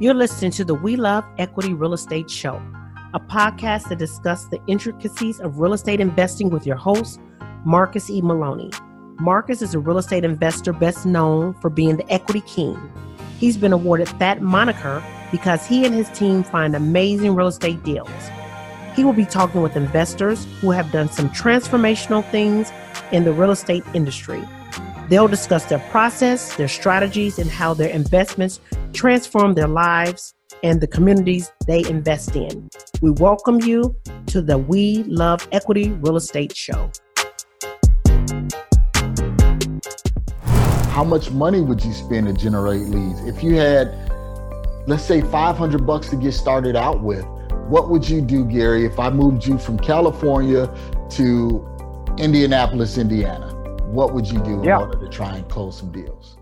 You're listening to the We Love Equity Real Estate Show, a podcast that discusses the intricacies of real estate investing with your host, Marcus E. Maloney. Marcus is a real estate investor best known for being the equity king. He's been awarded that moniker because he and his team find amazing real estate deals. He will be talking with investors who have done some transformational things in the real estate industry. They'll discuss their process, their strategies, and how their investments transform their lives and the communities they invest in. We welcome you to the We Love Equity Real Estate Show. How much money would you spend to generate leads? If you had, let's say, 500 bucks to get started out with, what would you do, Gary, if I moved you from California to Indianapolis, Indiana? What would you do in Yeah. order to try and close some deals?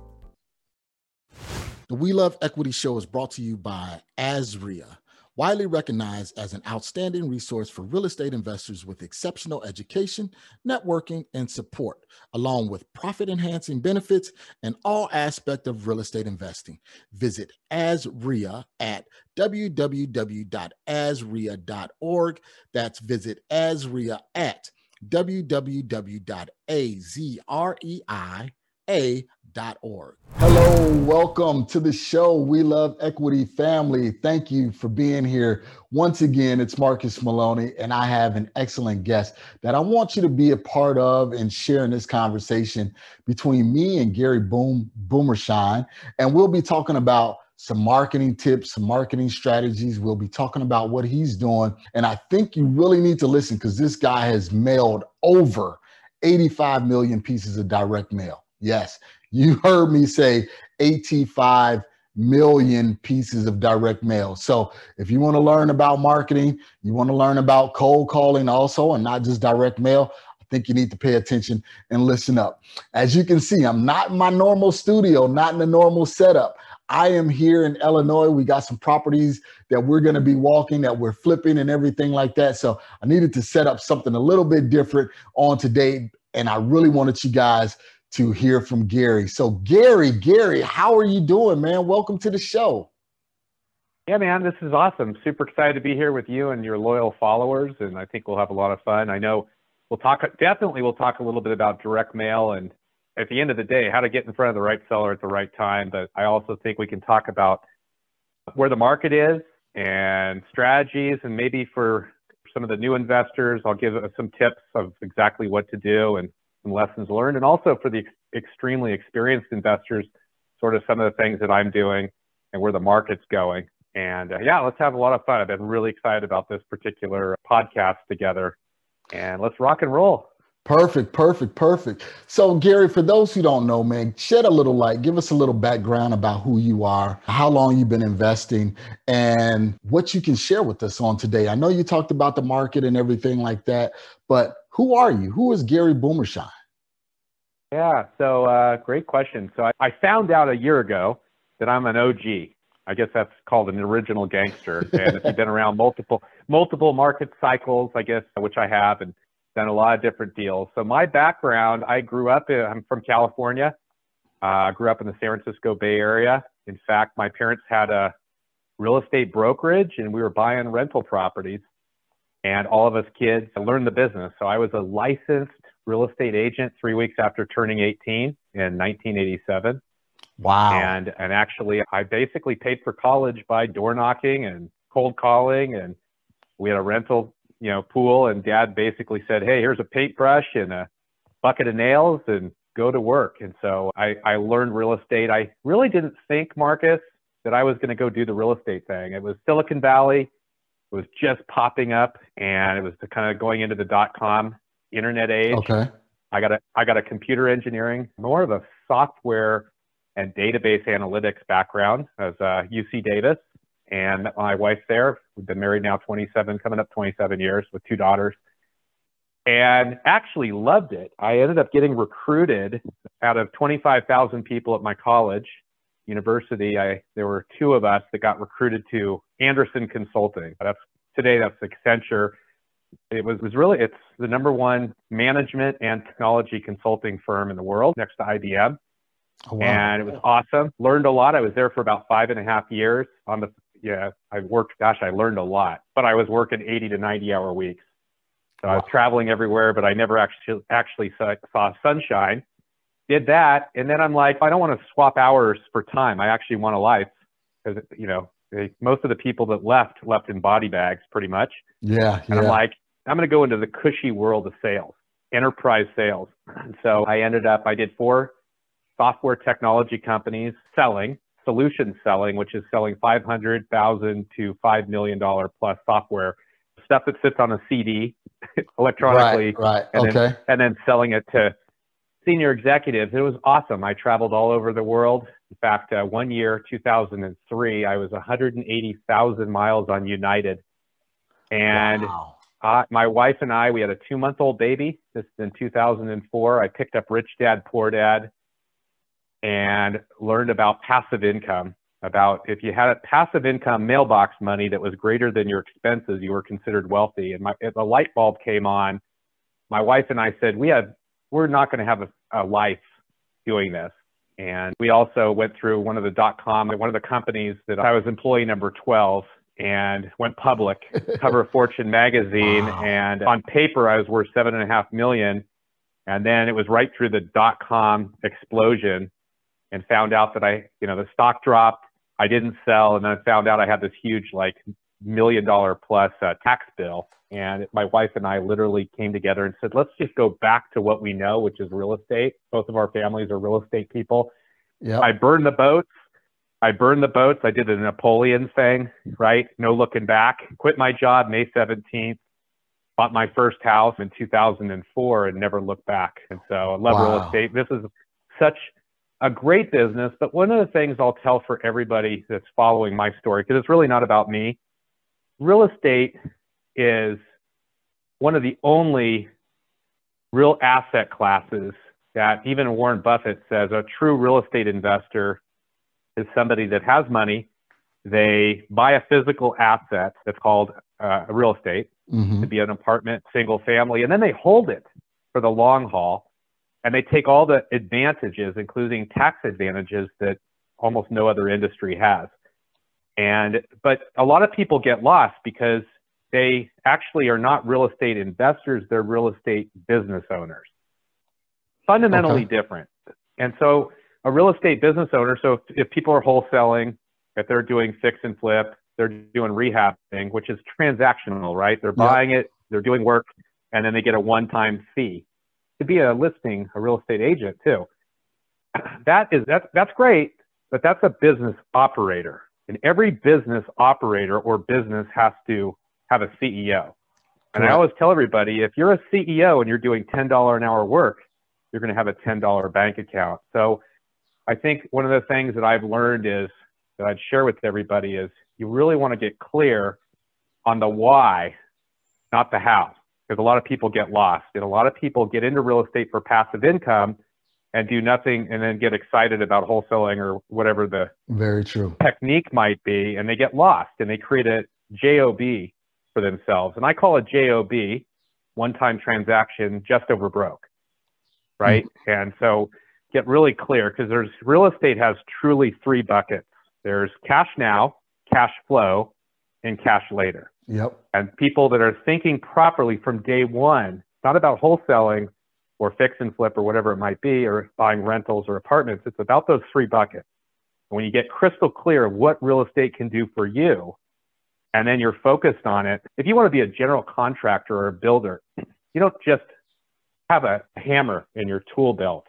The We Love Equity Show is brought to you by AZREIA, widely recognized as an outstanding resource for real estate investors with exceptional education, networking, and support, along with profit enhancing benefits and all aspect of real estate investing. Visit AZREIA at www.azreia.org. That's visit AZREIA at www.azreia.org. Hello, welcome to the show. We love equity family. Thank you for being here. Once again, it's Marcus Maloney, and I have an excellent guest that I want you to be a part of and share in this conversation between me and Gary Boom Boomershine. And we'll be talking about some marketing tips, some marketing strategies. We'll be talking about what he's doing. And I think you really need to listen because this guy has mailed over 85 million pieces of direct mail. Yes, you heard me say 85 million pieces of direct mail. So if you want to learn about marketing, you want to learn about cold calling also, and not just direct mail, I think you need to pay attention and listen up. As you can see, I'm not in my normal studio, not in the normal setup. I am here in Illinois. We got some properties that we're going to be walking, that we're flipping, and everything like that. So I needed to set up something a little bit different on today. And I really wanted you guys to hear from Gary. So, Gary, Gary, how are you doing, man? Welcome to the show. Yeah, man, this is awesome. Super excited to be here with you and your loyal followers, and I think we'll have a lot of fun. I know we'll talk definitely we'll talk a little bit about direct mail and at the end of the day, how to get in front of the right seller at the right time. But I also think we can talk about where the market is and strategies, and maybe for some of the new investors, I'll give some tips of exactly what to do and some lessons learned, and also for the ex- extremely experienced investors, sort of some of the things that I'm doing and where the market's going. And uh, yeah, let's have a lot of fun. I've been really excited about this particular podcast together. And let's rock and roll. Perfect, perfect, perfect. So, Gary, for those who don't know, man, shed a little light, give us a little background about who you are, how long you've been investing, and what you can share with us on today. I know you talked about the market and everything like that, but who are you? Who is Gary Boomershine? Yeah, so uh, great question. So I, I found out a year ago that I'm an OG. I guess that's called an original gangster. And if you've been around multiple multiple market cycles, I guess, which I have, and done a lot of different deals. So my background, I grew up in, I'm from California. Uh, I grew up in the San Francisco Bay Area. In fact, my parents had a real estate brokerage and we were buying rental properties. And all of us kids learned the business. So I was a licensed real estate agent three weeks after turning 18 in 1987. Wow. And and actually, I basically paid for college by door knocking and cold calling, and we had a rental, you know, pool. And Dad basically said, "Hey, here's a paintbrush and a bucket of nails, and go to work." And so I I learned real estate. I really didn't think, Marcus, that I was going to go do the real estate thing. It was Silicon Valley. It was just popping up, and it was kind of going into the dot com internet age. Okay. I got a I got a computer engineering, more of a software and database analytics background as uh, UC Davis, and met my wife there. We've been married now 27, coming up 27 years with two daughters, and actually loved it. I ended up getting recruited out of 25,000 people at my college university. I there were two of us that got recruited to Andersen Consulting. That's today that's Accenture it was, was really it's the number one management and technology consulting firm in the world next to IBM. Oh, wow. And it was awesome. Learned a lot. I was there for about five and a half years on the, yeah, I worked, gosh, I learned a lot, but I was working 80 to 90 hour weeks. So wow. I was traveling everywhere, but I never actually, actually saw, saw sunshine. Did that. And then I'm like, I don't want to swap hours for time. I actually want a life because, you know, they, most of the people that left left in body bags pretty much. Yeah. And yeah. I'm like, I'm going to go into the cushy world of sales, enterprise sales. And so I ended up, I did four software technology companies selling, solution selling, which is selling 500,000 to $5 million plus software, stuff that sits on a CD electronically. Right, right. And okay. Then, and then selling it to senior executives. It was awesome. I traveled all over the world. In fact, uh, one year, 2003, I was 180,000 miles on United. And wow. uh, my wife and I, we had a two month old baby. This is in 2004. I picked up Rich Dad, Poor Dad and learned about passive income. About if you had a passive income mailbox money that was greater than your expenses, you were considered wealthy. And my, the light bulb came on. My wife and I said, we have, we're not going to have a, a life doing this. And we also went through one of the dot com, one of the companies that I was employee number 12 and went public, cover of Fortune magazine. Wow. And on paper, I was worth seven and a half million. And then it was right through the dot com explosion and found out that I, you know, the stock dropped. I didn't sell, and then I found out I had this huge, like, million dollar plus uh, tax bill. And my wife and I literally came together and said, let's just go back to what we know, which is real estate. Both of our families are real estate people. Yep. I burned the boats. I burned the boats. I did the Napoleon thing, right? No looking back. Quit my job May 17th. Bought my first house in 2004 and never looked back. And so I love wow. real estate. This is such a great business. But one of the things I'll tell for everybody that's following my story, because it's really not about me, real estate is one of the only real asset classes that even Warren Buffett says a true real estate investor is somebody that has money. They buy a physical asset that's called uh, real estate mm-hmm. to be an apartment, single family, and then they hold it for the long haul and they take all the advantages, including tax advantages that almost no other industry has. And but a lot of people get lost because they actually are not real estate investors, they're real estate business owners. Fundamentally okay. different. And so a real estate business owner, so if, if people are wholesaling, if they're doing fix and flip, they're doing rehabbing, which is transactional, right? They're buying yep. it, they're doing work, and then they get a one-time fee to be a listing, a real estate agent too. That is that's that's great, but that's a business operator. And every business operator or business has to have a CEO. And I always tell everybody if you're a CEO and you're doing $10 an hour work, you're going to have a $10 bank account. So I think one of the things that I've learned is that I'd share with everybody is you really want to get clear on the why, not the how because a lot of people get lost and a lot of people get into real estate for passive income and do nothing and then get excited about wholesaling or whatever the very true. technique might be and they get lost and they create a job for themselves. And i call it job one time transaction just over broke right? Mm-hmm. and so get really clear because there's real estate has truly three buckets. There's cash now cash flow and cash later Yep. And people that are thinking properly from day one, it's not about wholesaling or fix and flip or whatever it might be, or buying rentals or apartments. It's about those three buckets. And when you get crystal clear of what real estate can do for you, and then you're focused on it, if you want to be a general contractor or a builder, you don't just have a hammer in your tool belt.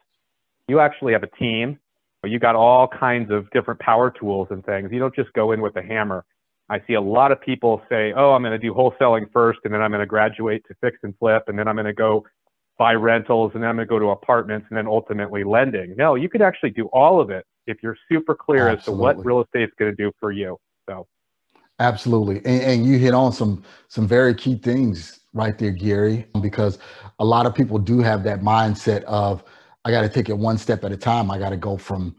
You actually have a team. You got all kinds of different power tools and things. You don't just go in with a hammer I see a lot of people say, oh, I'm going to do wholesaling first, and then I'm going to graduate to fix and flip, and then I'm going to go buy rentals, and then I'm going to go to apartments, and then ultimately lending. No, you could actually do all of it if you're super clear Absolutely. as to what real estate is going to do for you. So, Absolutely, and, and you hit on some some very key things right there, Gary, because a lot of people do have that mindset of I got to take it one step at a time. I got to go from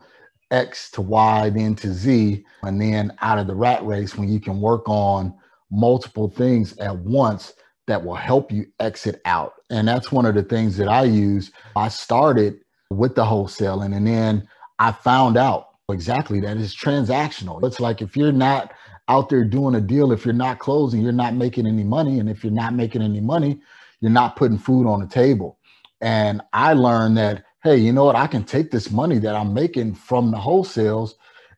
X to Y, then to Z, and then out of the rat race when you can work on multiple things at once that will help you exit out. And that's one of the things that I use. I started with the wholesaling and then I found out exactly that it's transactional. It's like if you're not out there doing a deal, if you're not closing, you're not making any money. And if you're not making any money, you're not putting food on the table. And I learned that, hey, you know what? I can take this money that I'm making from the wholesales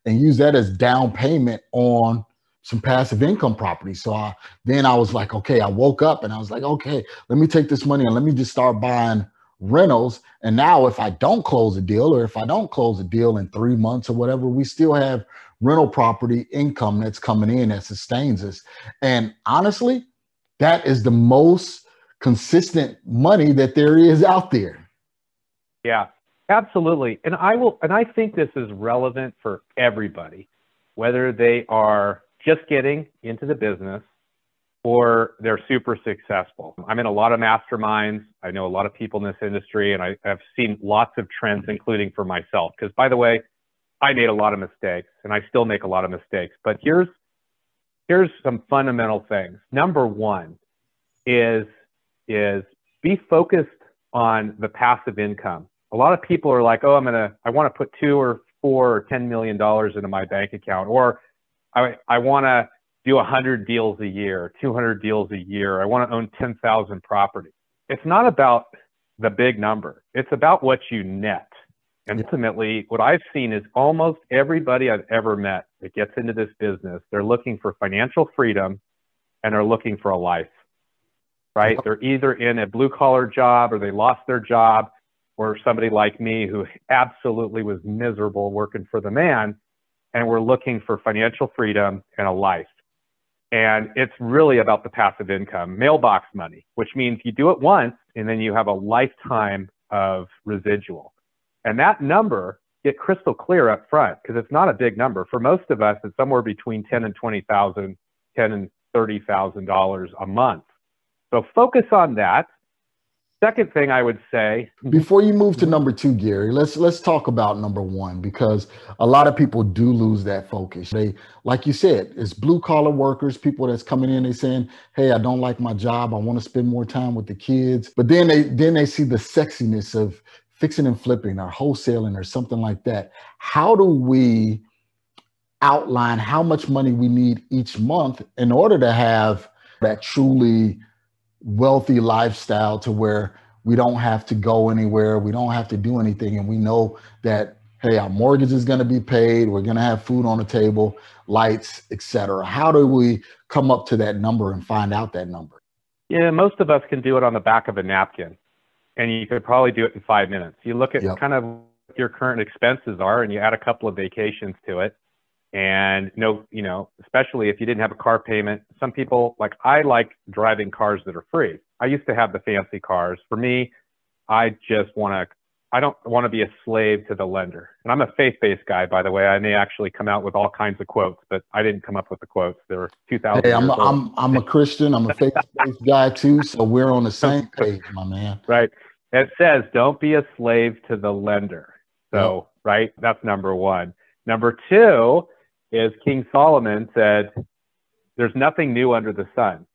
and use that as down payment on some passive income property. So I, then I was like, okay, I woke up and I was like, okay, let me take this money and let me just start buying rentals. And now if I don't close a deal or if I don't close a deal in three months or whatever, we still have rental property income that's coming in that sustains us. And honestly, that is the most consistent money that there is out there. Yeah, absolutely. And I will and I think this is relevant for everybody, whether they are just getting into the business or they're super successful. I'm in a lot of masterminds. I know a lot of people in this industry and I, have seen lots of trends, including for myself. Because by the way, I made a lot of mistakes and I still make a lot of mistakes. But here's here's some fundamental things. Number one is is be focused on the passive income. A lot of people are like, oh, I'm gonna I want to put two or four or ten million dollars into my bank account, or I I want to do 100 deals a year, 200 deals a year. I want to own 10,000 properties. It's not about the big number. It's about what you net. And ultimately, what I've seen is almost everybody I've ever met that gets into this business, they're looking for financial freedom and they're looking for a life, right? They're either in a blue collar job or they lost their job, or somebody like me who absolutely was miserable working for the man, and we're looking for financial freedom and a life. And it's really about the passive income, mailbox money, which means you do it once and then you have a lifetime of residual. And that number, get crystal clear up front because it's not a big number. For most of us, it's somewhere between 10 and 20,000, 10 and $30,000 a month. So focus on that Second thing I would say before you move to number two, Gary, let's let's talk about number one because a lot of people do lose that focus. They, like you said, it's blue collar workers, people that's coming in, they saying, "Hey, I don't like my job. I want to spend more time with the kids." But then they then they see the sexiness of fixing and flipping or wholesaling or something like that. How do we outline how much money we need each month in order to have that truly wealthy lifestyle to where we don't have to go anywhere, we don't have to do anything, and we know that hey, our mortgage is going to be paid, we're going to have food on the table, lights, etc. How do we come up to that number and find out that number? Yeah, most of us can do it on the back of a napkin, and you could probably do it in five minutes. You look at yep. kind of your current expenses are, and you add a couple of vacations to it and no you know especially if you didn't have a car payment. Some people like i like driving cars that are free. I used to have the fancy cars. For me i just want to i don't want to be a slave to the lender. And i'm a faith-based guy by the way. I may actually come out with all kinds of quotes but i didn't come up with the quotes. There were 2000 hey, I'm, a, I'm, I'm a christian. I'm a faith-based guy too so we're on the same page my man. Right. It says don't be a slave to the lender. So yep. right? That's number one. Number two is King Solomon said, There's nothing new under the sun,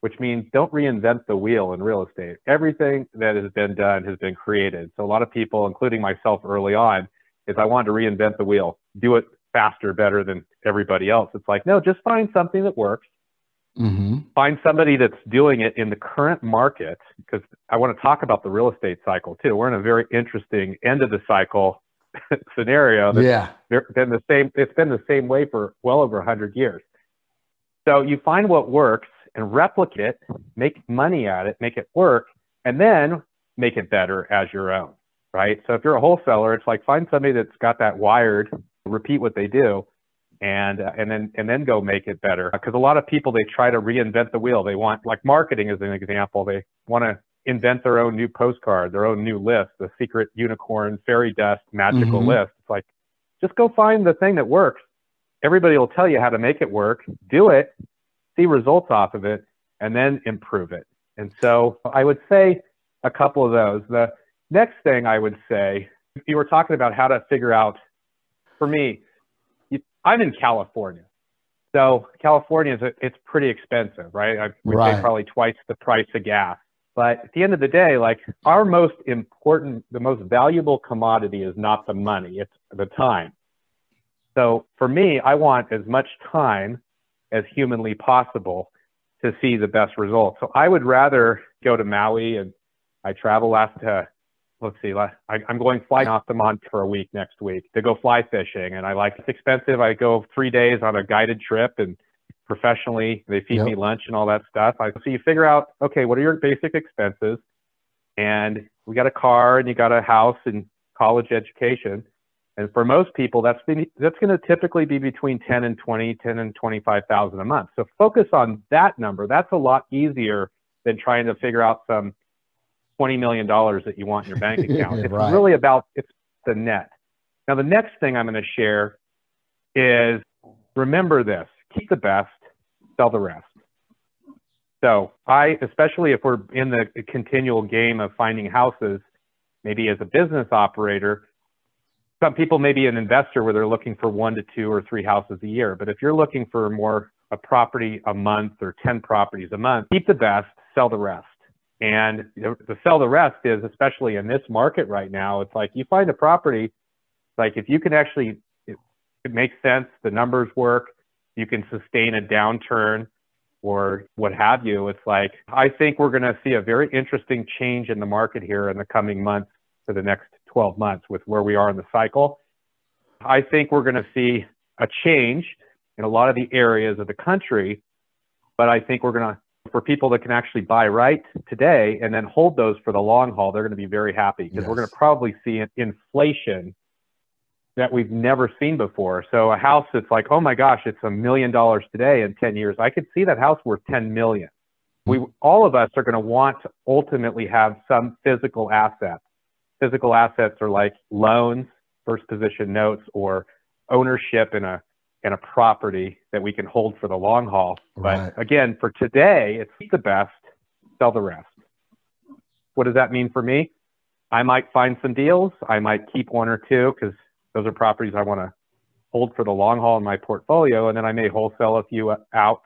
which means don't reinvent the wheel in real estate. Everything that has been done has been created. So a lot of people, including myself early on, is I wanted to reinvent the wheel, do it faster, better than everybody else. It's like, no, just find something that works. Mm-hmm. Find somebody that's doing it in the current market because I want to talk about the real estate cycle too. We're in a very interesting end of the cycle scenario that's yeah. been the same it's been the same way for well over 100 years. So you find what works and replicate it make money at it make it work and then make it better as your own right? So if you're a wholesaler it's like find somebody that's got that wired repeat what they do and uh, and then and then go make it better. Because a lot of people they try to reinvent the wheel. They want like marketing as an example. They want to invent their own new postcard, their own new list, the secret unicorn fairy dust magical mm-hmm. list. It's like, just go find the thing that works. Everybody will tell you how to make it work. Do it, see results off of it, and then improve it. And so I would say a couple of those. The next thing I would say, you were talking about how to figure out, for me, I'm in California. So California is a, it's pretty expensive, right? I would right. say probably twice the price of gas. But at the end of the day, like our most important, the most valuable commodity is not the money, it's the time. So for me, I want as much time as humanly possible to see the best results. So I would rather go to Maui and I travel last uh, let's see, I, am going flying off the Mont for a week next week to go fly fishing. And I like, it's expensive. I go three days on a guided trip and professionally, they feed yep. me lunch and all that stuff. I, so you figure out, okay, what are your basic expenses? And we got a car and you got a house and college education. And for most people, that's that's going to typically be between 10 and 20, 10 and 25,000 a month. So focus on that number. That's a lot easier than trying to figure out some 20 million dollars that you want in your bank account. It's right. really about it's the net. Now the next thing I'm going to share is remember this: keep the best, sell the rest. So I, especially if we're in the continual game of finding houses, maybe as a business operator, some people may be an investor where they're looking for one to two or three houses a year. But if you're looking for more a property a month or 10 properties a month, keep the best, sell the rest. And the sell the rest is, especially in this market right now, it's like you find a property, like if you can actually, it, it makes sense, the numbers work, you can sustain a downturn or what have you. It's like, I think we're going to see a very interesting change in the market here in the coming months to the next 12 months with where we are in the cycle. I think we're going to see a change in a lot of the areas of the country, but I think we're going to, for people that can actually buy right today and then hold those for the long haul, they're going to be very happy because yes. we're going to probably see an inflation that we've never seen before. So a house that's like, oh my gosh, it's a million dollars today in 10 years. I could see that house worth 10 million. We, all of us are going to want to ultimately have some physical assets. physical assets are like loans, first position notes, or ownership in a in a property that we can hold for the long haul. Right. But again, for today, it's the best, sell the rest. What does that mean for me? I might find some deals. I might keep one or two because those are properties I want to hold for the long haul in my portfolio, and then I may wholesale a few out.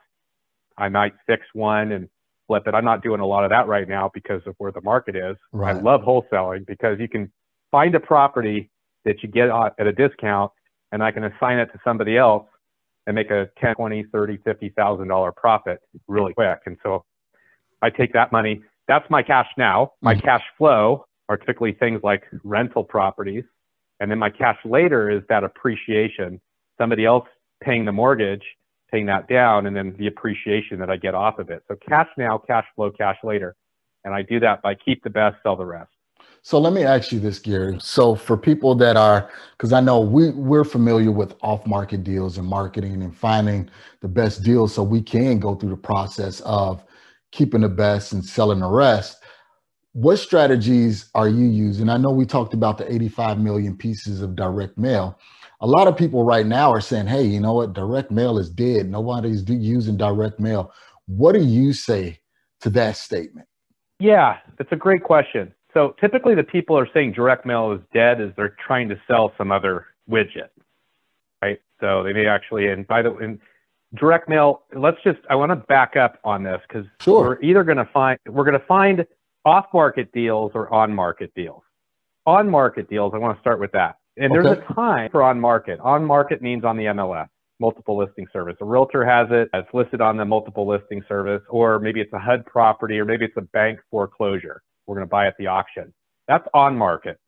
I might fix one and flip it. I'm not doing a lot of that right now because of where the market is. Right. I love wholesaling because you can find a property that you get at a discount and I can assign it to somebody else and make a 10, 20, 30, 50,000 dollar profit really quick. And so I take that money. That's my cash now. My mm-hmm. cash flow are typically things like rental properties. And then my cash later is that appreciation, somebody else paying the mortgage paying that down and then the appreciation that I get off of it. So cash now, cash flow, cash later. And I do that by keep the best, sell the rest. So let me ask you this, Gary. So for people that are, because I know we we're familiar with off-market deals and marketing and finding the best deals, so we can go through the process of keeping the best and selling the rest. What strategies are you using? I know we talked about the 85 million pieces of direct mail a lot of people right now are saying, hey, you know what? Direct mail is dead. Nobody's using direct mail. What do you say to that statement? Yeah, that's a great question. So typically, the people are saying direct mail is dead is they're trying to sell some other widget, right? So they may actually, and by the way, direct mail. Let's just. I want to back up on this because sure. we're either going to find we're going to find off-market deals or on-market deals. On-market deals. I want to start with that. And okay. there's a time for on market. On market means on the MLS, multiple listing service. A realtor has it, it's listed on the multiple listing service, or maybe it's a HUD property, or maybe it's a bank foreclosure. We're going to buy at the auction. That's on market.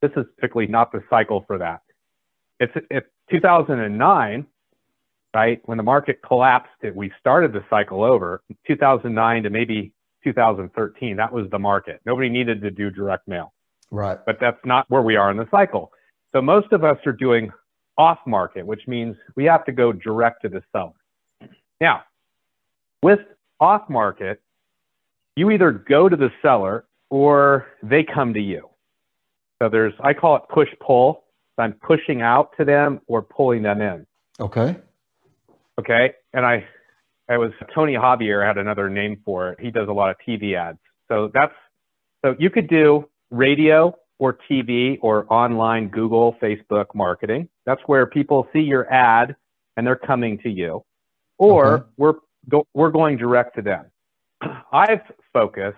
This is typically not the cycle for that. It's, it's 2009, right? When the market collapsed, we started the cycle over. 2009 to maybe 2013, that was the market. Nobody needed to do direct mail. Right. But that's not where we are in the cycle. So most of us are doing off market, which means we have to go direct to the seller. Now, with off market, you either go to the seller or they come to you. So there's, I call it push pull. So I'm pushing out to them or pulling them in. Okay. Okay. And I, I was Tony Javier had another name for it. He does a lot of TV ads. So that's, so you could do radio or TV or online Google, Facebook marketing. That's where people see your ad and they're coming to you. Or okay. we're go, we're going direct to them. I've focused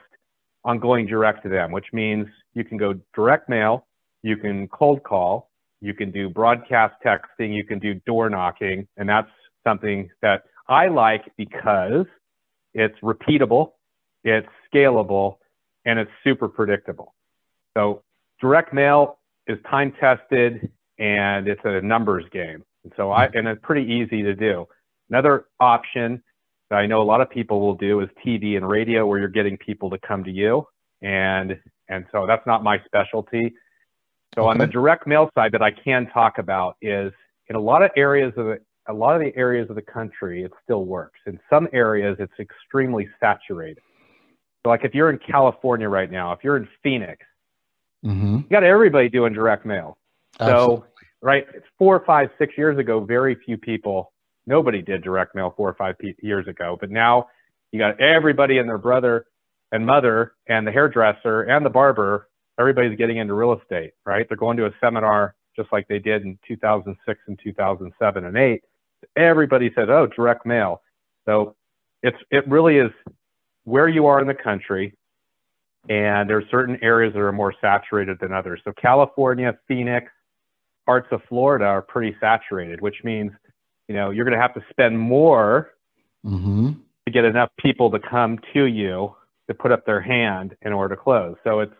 on going direct to them, which means you can go direct mail, you can cold call, you can do broadcast texting, you can do door knocking, and that's something that I like because it's repeatable, it's scalable, and it's super predictable. So direct mail is time tested and it's a numbers game. And so I and it's pretty easy to do. Another option that I know a lot of people will do is TV and radio where you're getting people to come to you. And and so that's not my specialty. So okay. on the direct mail side that I can talk about is in a lot of areas of the a lot of the areas of the country it still works. In some areas it's extremely saturated. So like if you're in California right now, if you're in Phoenix, mm-hmm. you got everybody doing direct mail. Absolutely. So right, four, five, six years ago, very few people Nobody did direct mail four or five years ago, but now you got everybody and their brother and mother and the hairdresser and the barber. Everybody's getting into real estate, right? They're going to a seminar just like they did in 2006 and 2007 and 8. Everybody says, "Oh, direct mail." So it's it really is where you are in the country, and there's certain areas that are more saturated than others. So California, Phoenix, parts of Florida are pretty saturated, which means you know, you're going to have to spend more mm-hmm. to get enough people to come to you to put up their hand in order to close. So it's,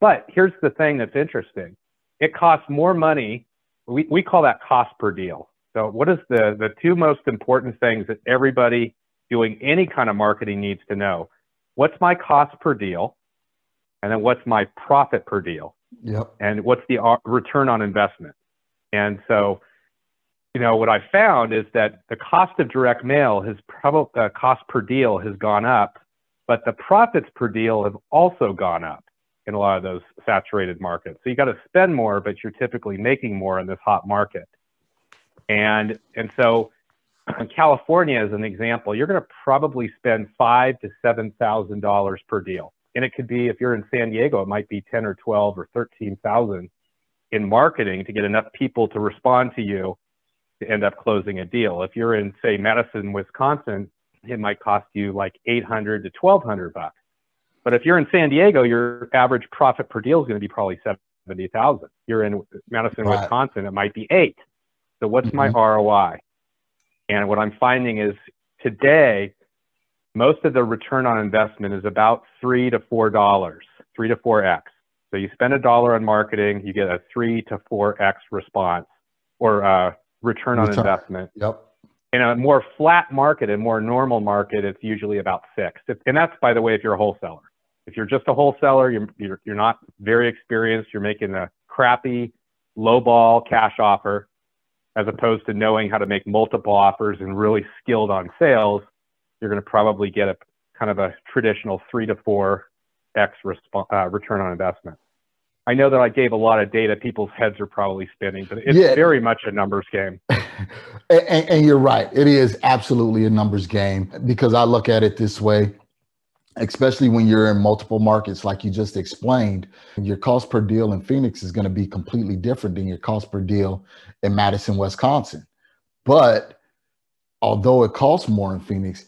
but here's the thing that's interesting. It costs more money. We, we call that cost per deal. So what is the, the two most important things that everybody doing any kind of marketing needs to know? What's my cost per deal? And then what's my profit per deal? Yep. And what's the uh, return on investment? And so you know, what I found is that the cost of direct mail has probably uh, cost per deal has gone up, but the profits per deal have also gone up in a lot of those saturated markets. So you got to spend more, but you're typically making more in this hot market. And and so in California, as an example, you're going to probably spend five to seven thousand dollars per deal, and it could be if you're in San Diego, it might be ten or twelve or thirteen thousand in marketing to get enough people to respond to you to end up closing a deal. If you're in, say, Madison, Wisconsin, it might cost you like 800 to 1200 bucks. But if you're in San Diego, your average profit per deal is going to be probably 70,000. You're in Madison, right. Wisconsin, it might be eight. So what's mm-hmm. my ROI? And what I'm finding is today, most of the return on investment is about three to four dollars, three to four X. So you spend a dollar on marketing, you get a three to four X response or uh, return on return. investment. Yep. In a more flat market, a more normal market, it's usually about six. And that's, by the way, if you're a wholesaler. If you're just a wholesaler, you're, you're, you're not very experienced, you're making a crappy, low ball cash offer, as opposed to knowing how to make multiple offers and really skilled on sales, you're going to probably get a kind of a traditional three to four X resp- uh, return on investment. I know that I gave a lot of data. People's heads are probably spinning, but it's yeah. very much a numbers game. and, and, you're right. It is absolutely a numbers game because I look at it this way, especially when you're in multiple markets, like you just explained. Your cost per deal in Phoenix is going to be completely different than your cost per deal in Madison, Wisconsin. But although it costs more in Phoenix,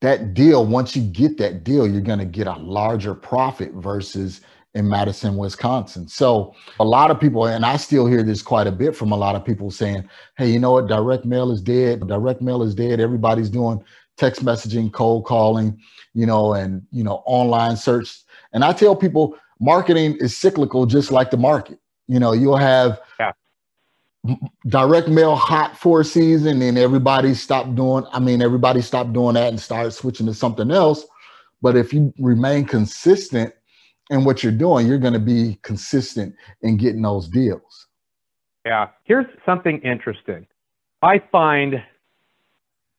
that deal, once you get that deal, you're going to get a larger profit versus in Madison, Wisconsin. So a lot of people, and I still hear this quite a bit from a lot of people saying, hey, you know what? Direct mail is dead. Direct mail is dead. Everybody's doing text messaging, cold calling, you know, and, you know, online search. And I tell people marketing is cyclical, just like the market. You know, you'll have yeah. direct mail hot for a season and everybody stopped doing, I mean, everybody stopped doing that and started switching to something else. But if you remain consistent and what you're doing, you're going to be consistent in getting those deals. Yeah. Here's something interesting. I find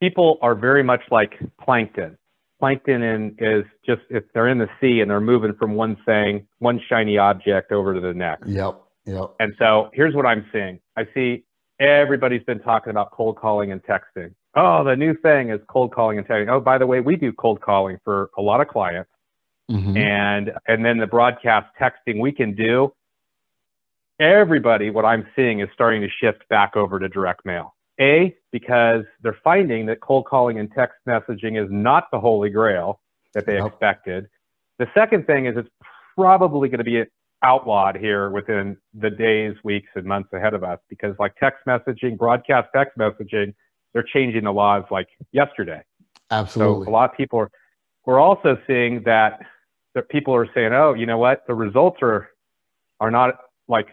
people are very much like plankton. Plankton in, is just if they're in the sea and they're moving from one thing, one shiny object over to the next. Yep. Yep. And so here's what I'm seeing. I see everybody's been talking about cold calling and texting. Oh, the new thing is cold calling and texting. Oh, by the way, we do cold calling for a lot of clients. Mm-hmm. And and then the broadcast texting we can do. Everybody, what I'm seeing is starting to shift back over to direct mail. A, because they're finding that cold calling and text messaging is not the holy grail that they expected. The second thing is it's probably going to be outlawed here within the days, weeks, and months ahead of us because, like text messaging, broadcast text messaging, they're changing the laws like yesterday. Absolutely. So a lot of people are. We're also seeing that that people are saying, "Oh, you know what? The results are are not like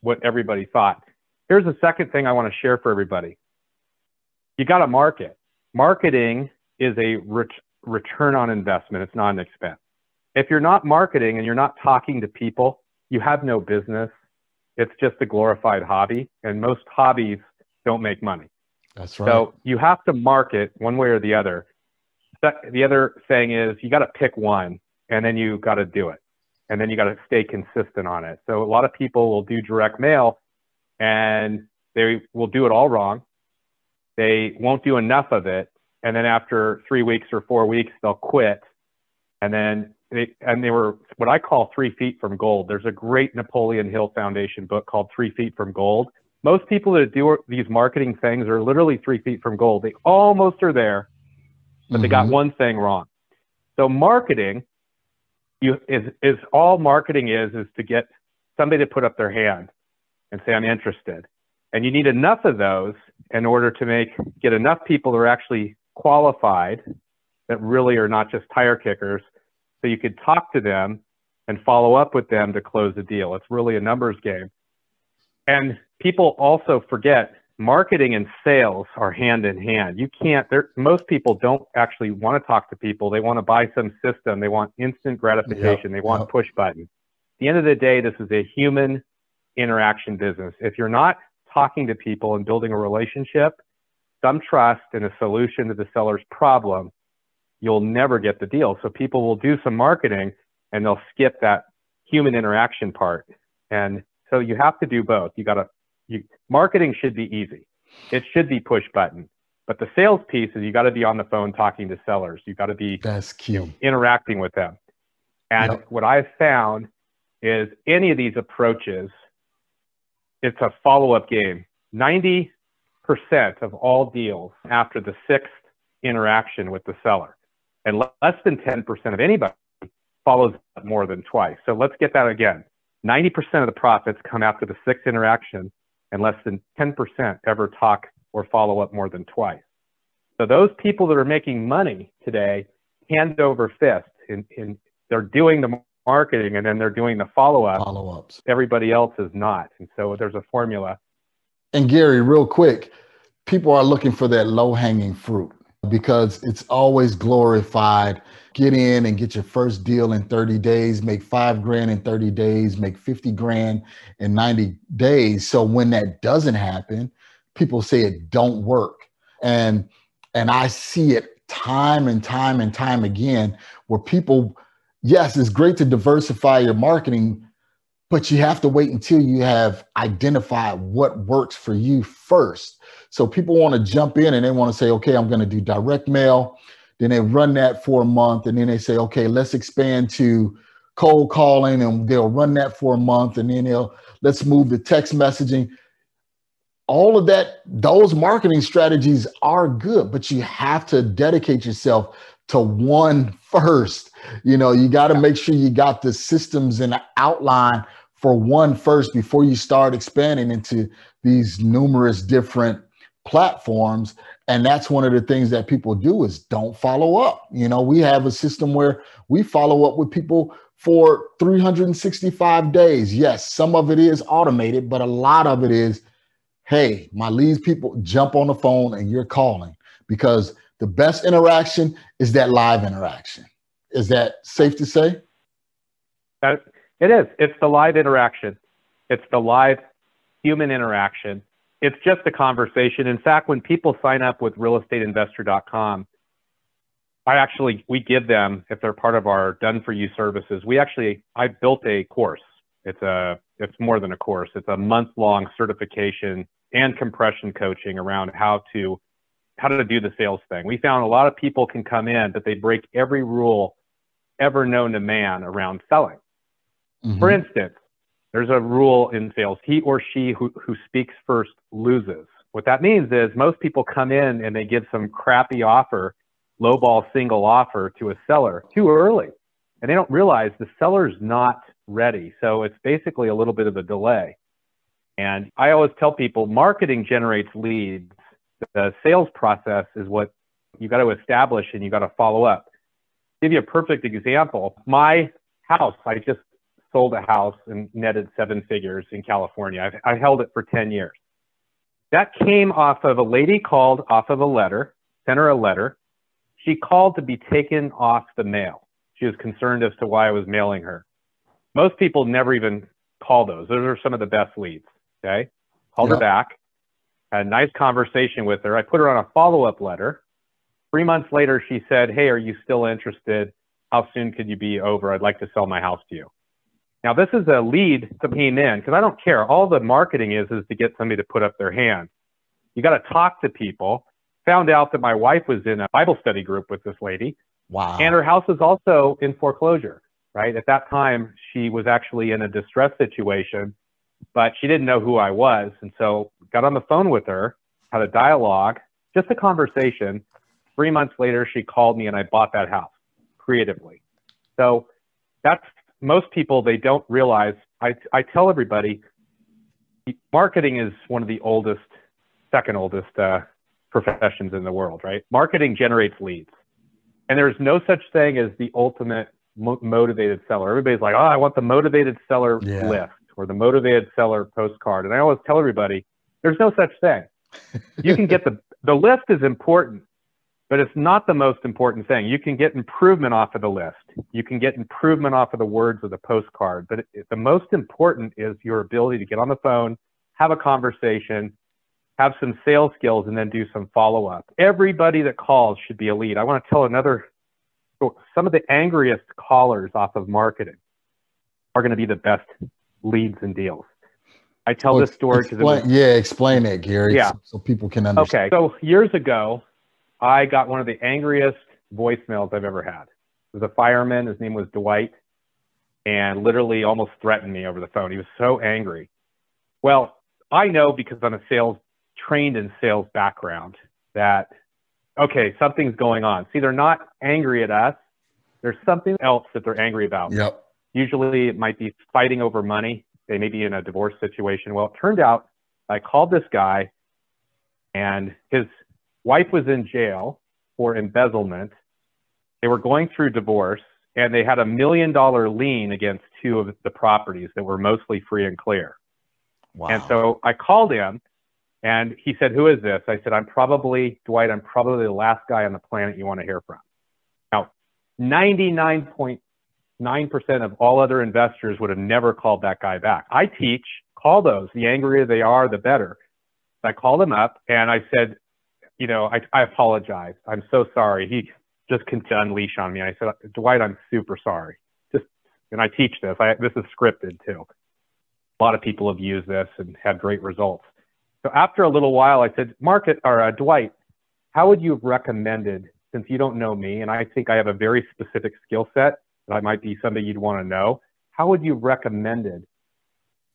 what everybody thought." Here's the second thing I want to share for everybody. You got to market. Marketing is a ret- return on investment. It's not an expense. If you're not marketing and you're not talking to people, you have no business. It's just a glorified hobby, and most hobbies don't make money. That's right. So you have to market one way or the other. The other thing is you got to pick one and then you got to do it. And then you got to stay consistent on it. So a lot of people will do direct mail and they will do it all wrong. They won't do enough of it. And then after three weeks or four weeks, they'll quit. And then they, and they were what I call three feet from gold. There's a great Napoleon Hill Foundation book called Three Feet from Gold. Most people that do these marketing things are literally three feet from gold. They almost are there, but mm-hmm. they got mm-hmm. one thing wrong. So marketing you is is all marketing is is to get somebody to put up their hand and say I'm interested. And you need enough of those in order to make get enough people who are actually qualified that really are not just tire kickers so you could talk to them and follow up with them to close the deal. It's really a numbers game. And people also forget marketing and sales are hand in hand. You can't, most people don't actually want to talk to people. They want to buy some system. They want instant gratification. Yep, they want yep. push button. At the end of the day, this is a human interaction business. If you're not talking to people and building a relationship, some trust and a solution to the seller's problem, you'll never get the deal. So people will do some marketing and they'll skip that human interaction part. And so you have to do both. You got to, you, marketing should be easy. It should be push button. But the sales piece is you got to be on the phone talking to sellers. You got to be That's interacting with them. And yep. what I've found is any of these approaches, it's a follow up game. 90% of all deals after the sixth interaction with the seller and less than 10% of anybody follows up more than twice. So let's get that again. 90% of the profits come after the sixth interaction, and less than 10% ever talk or follow up more than twice. So those people that are making money today hand over fist. In, in, they're doing the marketing and then they're doing the follow up. Follow ups. Everybody else is not. And so there's a formula. And Gary, real quick, people are looking for that low hanging fruit because it's always glorified. Get in and get your first deal in 30 days, make five grand in 30 days, make 50 grand in 90 days. So when that doesn't happen, people say it don't work. And and I see it time and time and time again where people, yes, it's great to diversify your marketing, but you have to wait until you have identified what works for you first. So people want to jump in and they want to say, okay, I'm going to do direct mail. Then they run that for a month and then they say, okay, let's expand to cold calling and they'll run that for a month and then they'll let's move to text messaging. All of that, those marketing strategies are good, but you have to dedicate yourself to one first. You know, you got to make sure you got the systems and the outline for one first before you start expanding into these numerous different platforms. And that's one of the things that people do is don't follow up. You know we have a system where we follow up with people for 365 days. Yes some of it is automated but a lot of it is hey my leads people jump on the phone and you're calling. Because the best interaction is that live interaction. Is that safe to say? That it is. It's the live interaction. It's the live human interaction. It's just a conversation. In fact, when people sign up with realestateinvestor.com, I actually we give them if they're part of our done for you services. We actually I built a course. It's a it's more than a course. It's a month long certification and compression coaching around how to how to do the sales thing. We found a lot of people can come in, but they break every rule ever known to man around selling. Mm-hmm. For instance, there's a rule in sales he or she who, who speaks first loses. What that means is most people come in and they give some crappy offer, lowball single offer to a seller too early. and they don't realize the seller's not ready. So it's basically a little bit of a delay. And I always tell people marketing generates leads. The sales process is what you got to establish and you got to follow up. Give you a perfect example. My house, I just sold a house and netted seven figures in California. I, I held it for 10 years. That came off of a lady called off of a letter, sent her a letter. She called to be taken off the mail. She was concerned as to why I was mailing her. Most people never even call those. Those are some of the best leads. Okay. Called her back, had a nice conversation with her. I put her on a follow up letter. Three months later, she said, Hey, are you still interested? How soon could you be over? I'd like to sell my house to you. Now, this is a lead to came in because I don't care. All the marketing is is to get somebody to put up their hand. You got to talk to people. Found out that my wife was in a Bible study group with this lady. Wow. And her house was also in foreclosure, right? At that time, she was actually in a distress situation, but she didn't know who I was. And so got on the phone with her, had a dialogue, just a conversation. Three months later, she called me and I bought that house creatively. So that's most people, they don't realize. I, I tell everybody marketing is one of the oldest, second oldest uh, professions in the world, right? Marketing generates leads. And there's no such thing as the ultimate mo- motivated seller. Everybody's like, oh, I want the motivated seller yeah. list or the motivated seller postcard. And I always tell everybody, there's no such thing. You can get the, the list is important, but it's not the most important thing. You can get improvement off of the list. You can get improvement off of the words of the postcard, but it, the most important is your ability to get on the phone, have a conversation, have some sales skills, and then do some follow up. Everybody that calls should be a lead. I want to tell another, some of the angriest callers off of marketing are going to be the best leads and deals. I tell well, this story because yeah, explain it, Gary. Yeah, so people can understand. Okay, so years ago, I got one of the angriest voicemails I've ever had. It was a fireman. His name was Dwight, and literally almost threatened me over the phone. He was so angry. Well, I know because I'm a sales trained in sales background that okay, something's going on. See, they're not angry at us. There's something else that they're angry about. Yep. Usually it might be fighting over money. They may be in a divorce situation. Well, it turned out I called this guy and his wife was in jail for embezzlement. They were going through divorce and they had a million dollar lien against two of the properties that were mostly free and clear. Wow. And so I called him and he said, Who is this? I said, I'm probably, Dwight, I'm probably the last guy on the planet you want to hear from. Now, 99.9% of all other investors would have never called that guy back. I teach, call those. The angrier they are, the better. I called him up and I said, you know, I, I apologize. I'm so sorry. He just to unleash on me. I said, Dwight, I'm super sorry. Just, and I teach this. I, this is scripted too. A lot of people have used this and had great results. So after a little while, I said, Market or uh, Dwight, how would you have recommended, since you don't know me, and I think I have a very specific skill set that I might be somebody you'd want to know, how would you recommended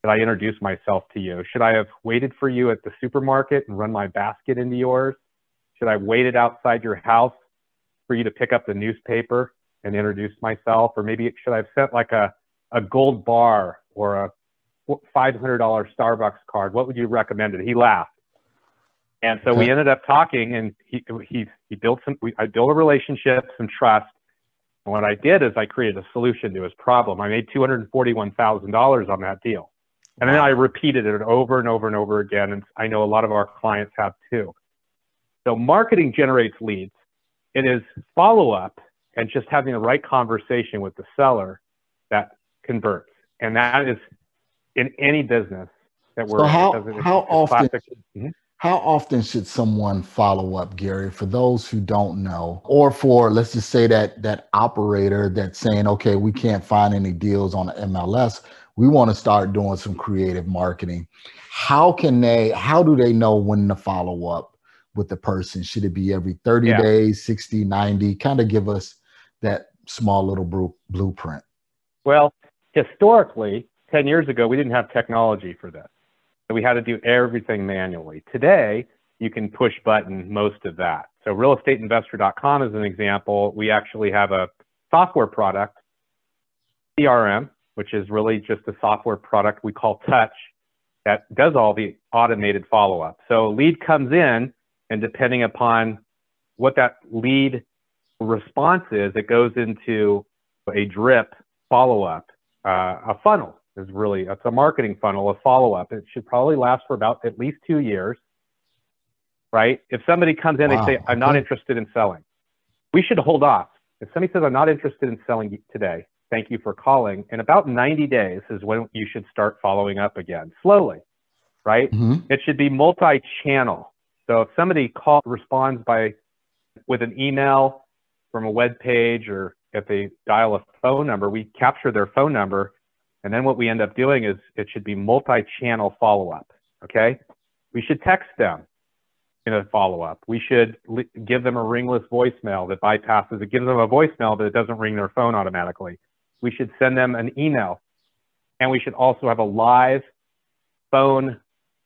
that I introduce myself to you? Should I have waited for you at the supermarket and run my basket into yours? Should I wait it outside your house for you to pick up the newspaper and introduce myself? Or maybe should I have sent like a, a gold bar or a $500 Starbucks card? What would you recommend? It? He laughed. And so we ended up talking and he, he, he built some, we, I built a relationship, some trust. And what I did is I created a solution to his problem. I made $241,000 on that deal. And then I repeated it over and over and over again. And I know a lot of our clients have too. So marketing generates leads. It is follow up and just having the right conversation with the seller that converts. And that is in any business that we're so how, in. How often, mm-hmm. how often should someone follow up, Gary, for those who don't know, or for let's just say that that operator that's saying, okay, we can't find any deals on the MLS. We want to start doing some creative marketing. How can they, how do they know when to follow up? With the person? Should it be every 30 yeah. days, 60, 90? Kind of give us that small little blueprint. Well, historically, 10 years ago, we didn't have technology for this. So we had to do everything manually. Today, you can push button most of that. So realestateinvestor.com is an example. We actually have a software product CRM, which is really just a software product we call Touch that does all the automated follow up. So a lead comes in, and depending upon what that lead response is, it goes into a drip follow up, uh, a funnel is really, it's a marketing funnel, a follow up. It should probably last for about at least two years, right? If somebody comes in wow, and say, I'm not interested in selling, we should hold off. If somebody says, I'm not interested in selling today, thank you for calling. In about 90 days is when you should start following up again, slowly, right? Mm-hmm. It should be multi channel. So if somebody call, responds by with an email from a web page or if they dial a phone number, we capture their phone number. And then what we end up doing is it should be multi-channel follow-up. Okay. We should text them in a follow-up. We should give them a ringless voicemail that bypasses, it gives them a voicemail, it doesn't ring their phone automatically. We should send them an email. And we should also have a live phone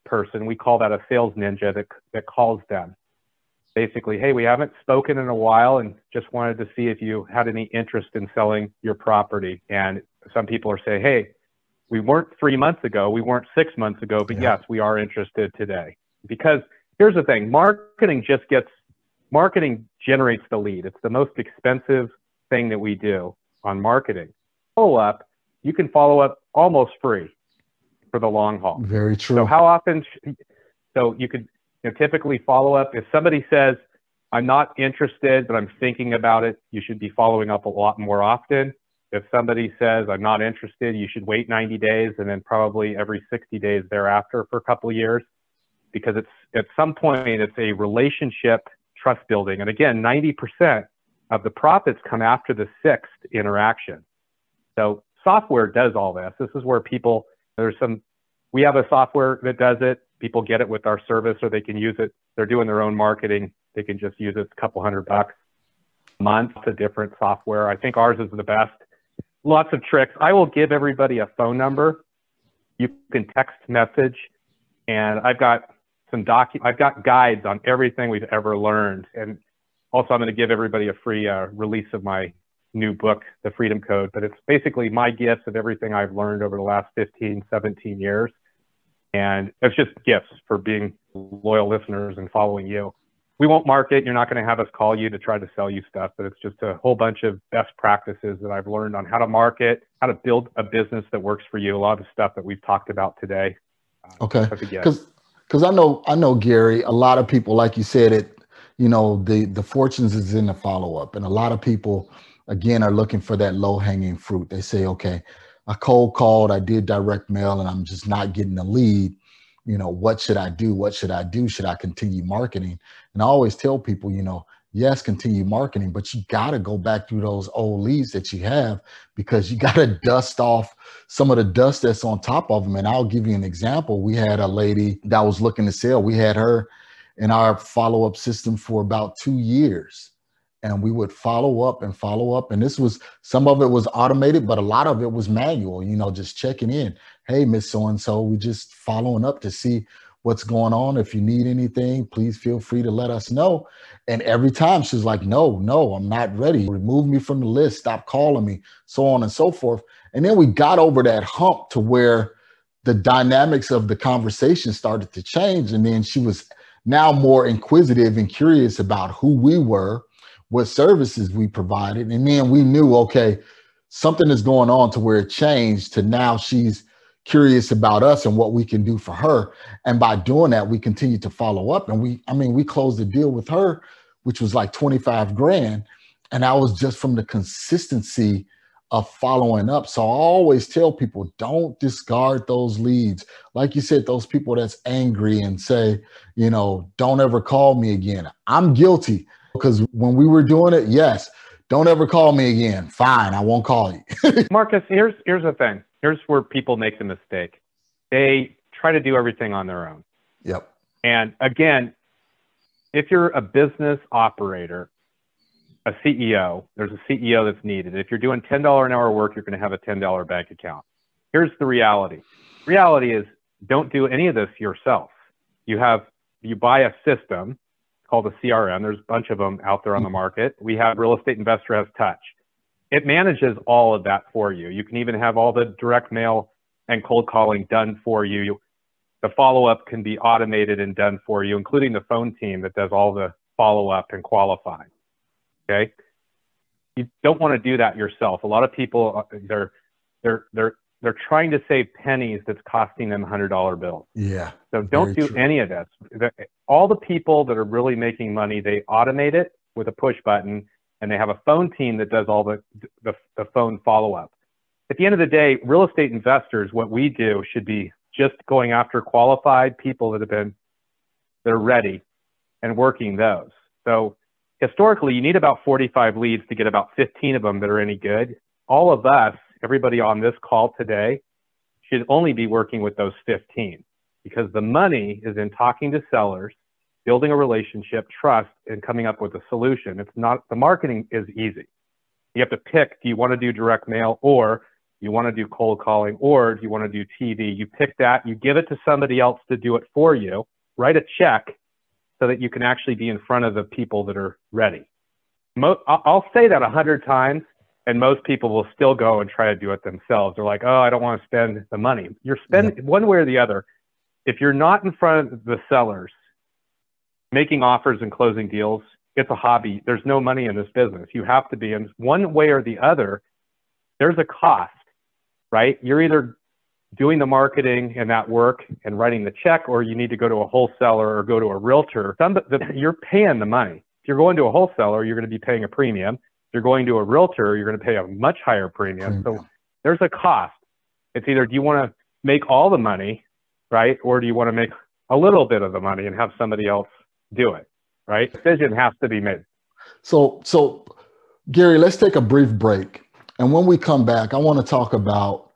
person. We call that a sales ninja that, that calls them basically, hey, we haven't spoken in a while and just wanted to see if you had any interest in selling your property. And some people are saying, hey, we weren't three months ago, we weren't six months ago, but yeah. yes, we are interested today. Because here's the thing marketing just gets, marketing generates the lead. It's the most expensive thing that we do on marketing. Follow up, you can follow up almost free for the long haul. Very true. So how often? So you could you know, typically follow up. If somebody says, I'm not interested, but I'm thinking about it, you should be following up a lot more often. If somebody says, I'm not interested, you should wait 90 days and then probably every 60 days thereafter for a couple of years because it's at some point it's a relationship trust building. And again, 90% of the profits come after the sixth interaction. So software does all this. This is where people, there's some, we have a software that does it people get it with our service or they can use it. They're doing their own marketing. They can just use it a couple hundred bucks a month to different software. I think ours is the best. Lots of tricks. I will give everybody a phone number. You can text message and I've got some docu I've got guides on everything we've ever learned. And also I'm going to give everybody a free uh, release of my new book, The Freedom Code, but it's basically my gifts of everything I've learned over the last 15, 17 years. And it's just gifts for being loyal listeners and following you. We won't market. You're not going to have us call you to try to sell you stuff, but it's just a whole bunch of best practices that I've learned on how to market, how to build a business that works for you. A lot of stuff that we've talked about today. Uh, okay. Because because I know I know Gary. A lot of people, like you said, it you know the the fortunes is in the follow up, and a lot of people again are looking for that low hanging fruit. They say, okay, I cold called, I did direct mail, and I'm just not getting the lead. You know, what should I do? What should I do? Should I continue marketing? And I always tell people, you know, yes, continue marketing, but you got to go back through those old leads that you have because you got to dust off some of the dust that's on top of them. And I'll give you an example. We had a lady that was looking to sell. We had her in our follow up system for about two years and we would follow up and follow up. And this was some of it was automated, but a lot of it was manual, you know, just checking in. Hey, Miss So and so, we just following up to see what's going on. If you need anything, please feel free to let us know. And every time she's like, No, no, I'm not ready. Remove me from the list, stop calling me, so on and so forth. And then we got over that hump to where the dynamics of the conversation started to change. And then she was now more inquisitive and curious about who we were what services we provided. And then we knew, okay, something is going on to where it changed to now she's curious about us and what we can do for her. And by doing that, we continue to follow up. And we, I mean, we closed the deal with her, which was like 25 grand. And that was just from the consistency of following up. So I always tell people don't discard those leads. Like you said, those people that's angry and say, you know, don't ever call me again. I'm guilty because when we were doing it, yes, don't ever call me again. Fine, I won't call you. Marcus, here's here's the thing. Here's where people make the mistake. They try to do everything on their own. Yep. And again, if you're a business operator, a CEO, there's a CEO that's needed. If you're doing $10 an hour work, you're going to have a $10 bank account. Here's the reality. Reality is don't do any of this yourself. You have you buy a system called a CRM. There's a bunch of them out there on the mm-hmm. market. We have Real Estate Investor has Touch. it manages all of that for you. You can even have all the direct mail and cold calling done for you. The follow up can be automated and done for you, including the phone team that does all the follow up and qualifying. Okay. You don't want to do that yourself. A lot of people, uh, they're, they're, they're, they're trying to save pennies that's costing them hundred dollar bills. Yeah. So don't do true. any of this. All the people that are really making money, they automate it with a push button and they have a phone team that does all the, the, the phone follow up. At the end of the day, real estate investors, what we do should be just going after qualified people that have been, that are ready and working those. So historically, you need about 45 leads to get about 15 of them that are any good. All of us, everybody on this call today, should only be working with those 15 because the money is in talking to sellers building a relationship, trust, and coming up with a solution. It's not, the marketing is easy. You have to pick, do you want to do direct mail or you want to do cold calling or do you want to do TV? You pick that, you give it to somebody else to do it for you, write a check so that you can actually be in front of the people that are ready. Mo- I'll say that a hundred times and most people will still go and try to do it themselves. They're like, oh, I don't want to spend the money. You're spending one way or the other. If you're not in front of the sellers making offers and closing deals, it's a hobby. There's no money in this business. You have to be in one way or the other. There's a cost, right? You're either doing the marketing and that work and writing the check, or you need to go to a wholesaler or go to a realtor. Some, you're paying the money. If you're going to a wholesaler, you're going to be paying a premium. You're going to a realtor, you're going to pay a much higher premium. So there's a cost. It's either do you want to make all the money, right? Or do you want to make a little bit of the money and have somebody else do it, right? Decision has to be made. So, so Gary, let's take a brief break. And when we come back, I want to talk about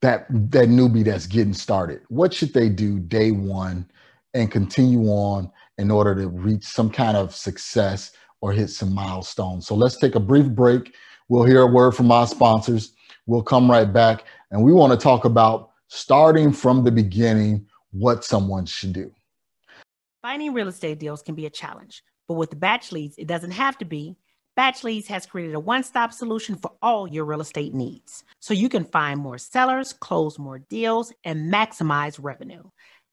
that that newbie that's getting started. What should they do day one and continue on in order to reach some kind of success or hit some milestones? So let's take a brief break. We'll hear a word from our sponsors. We'll come right back and we want to talk about starting from the beginning what someone should do. Finding real estate deals can be a challenge, but with Batch Leads, it doesn't have to be. Batch Leads has created a one stop solution for all your real estate needs. So you can find more sellers, close more deals, and maximize revenue.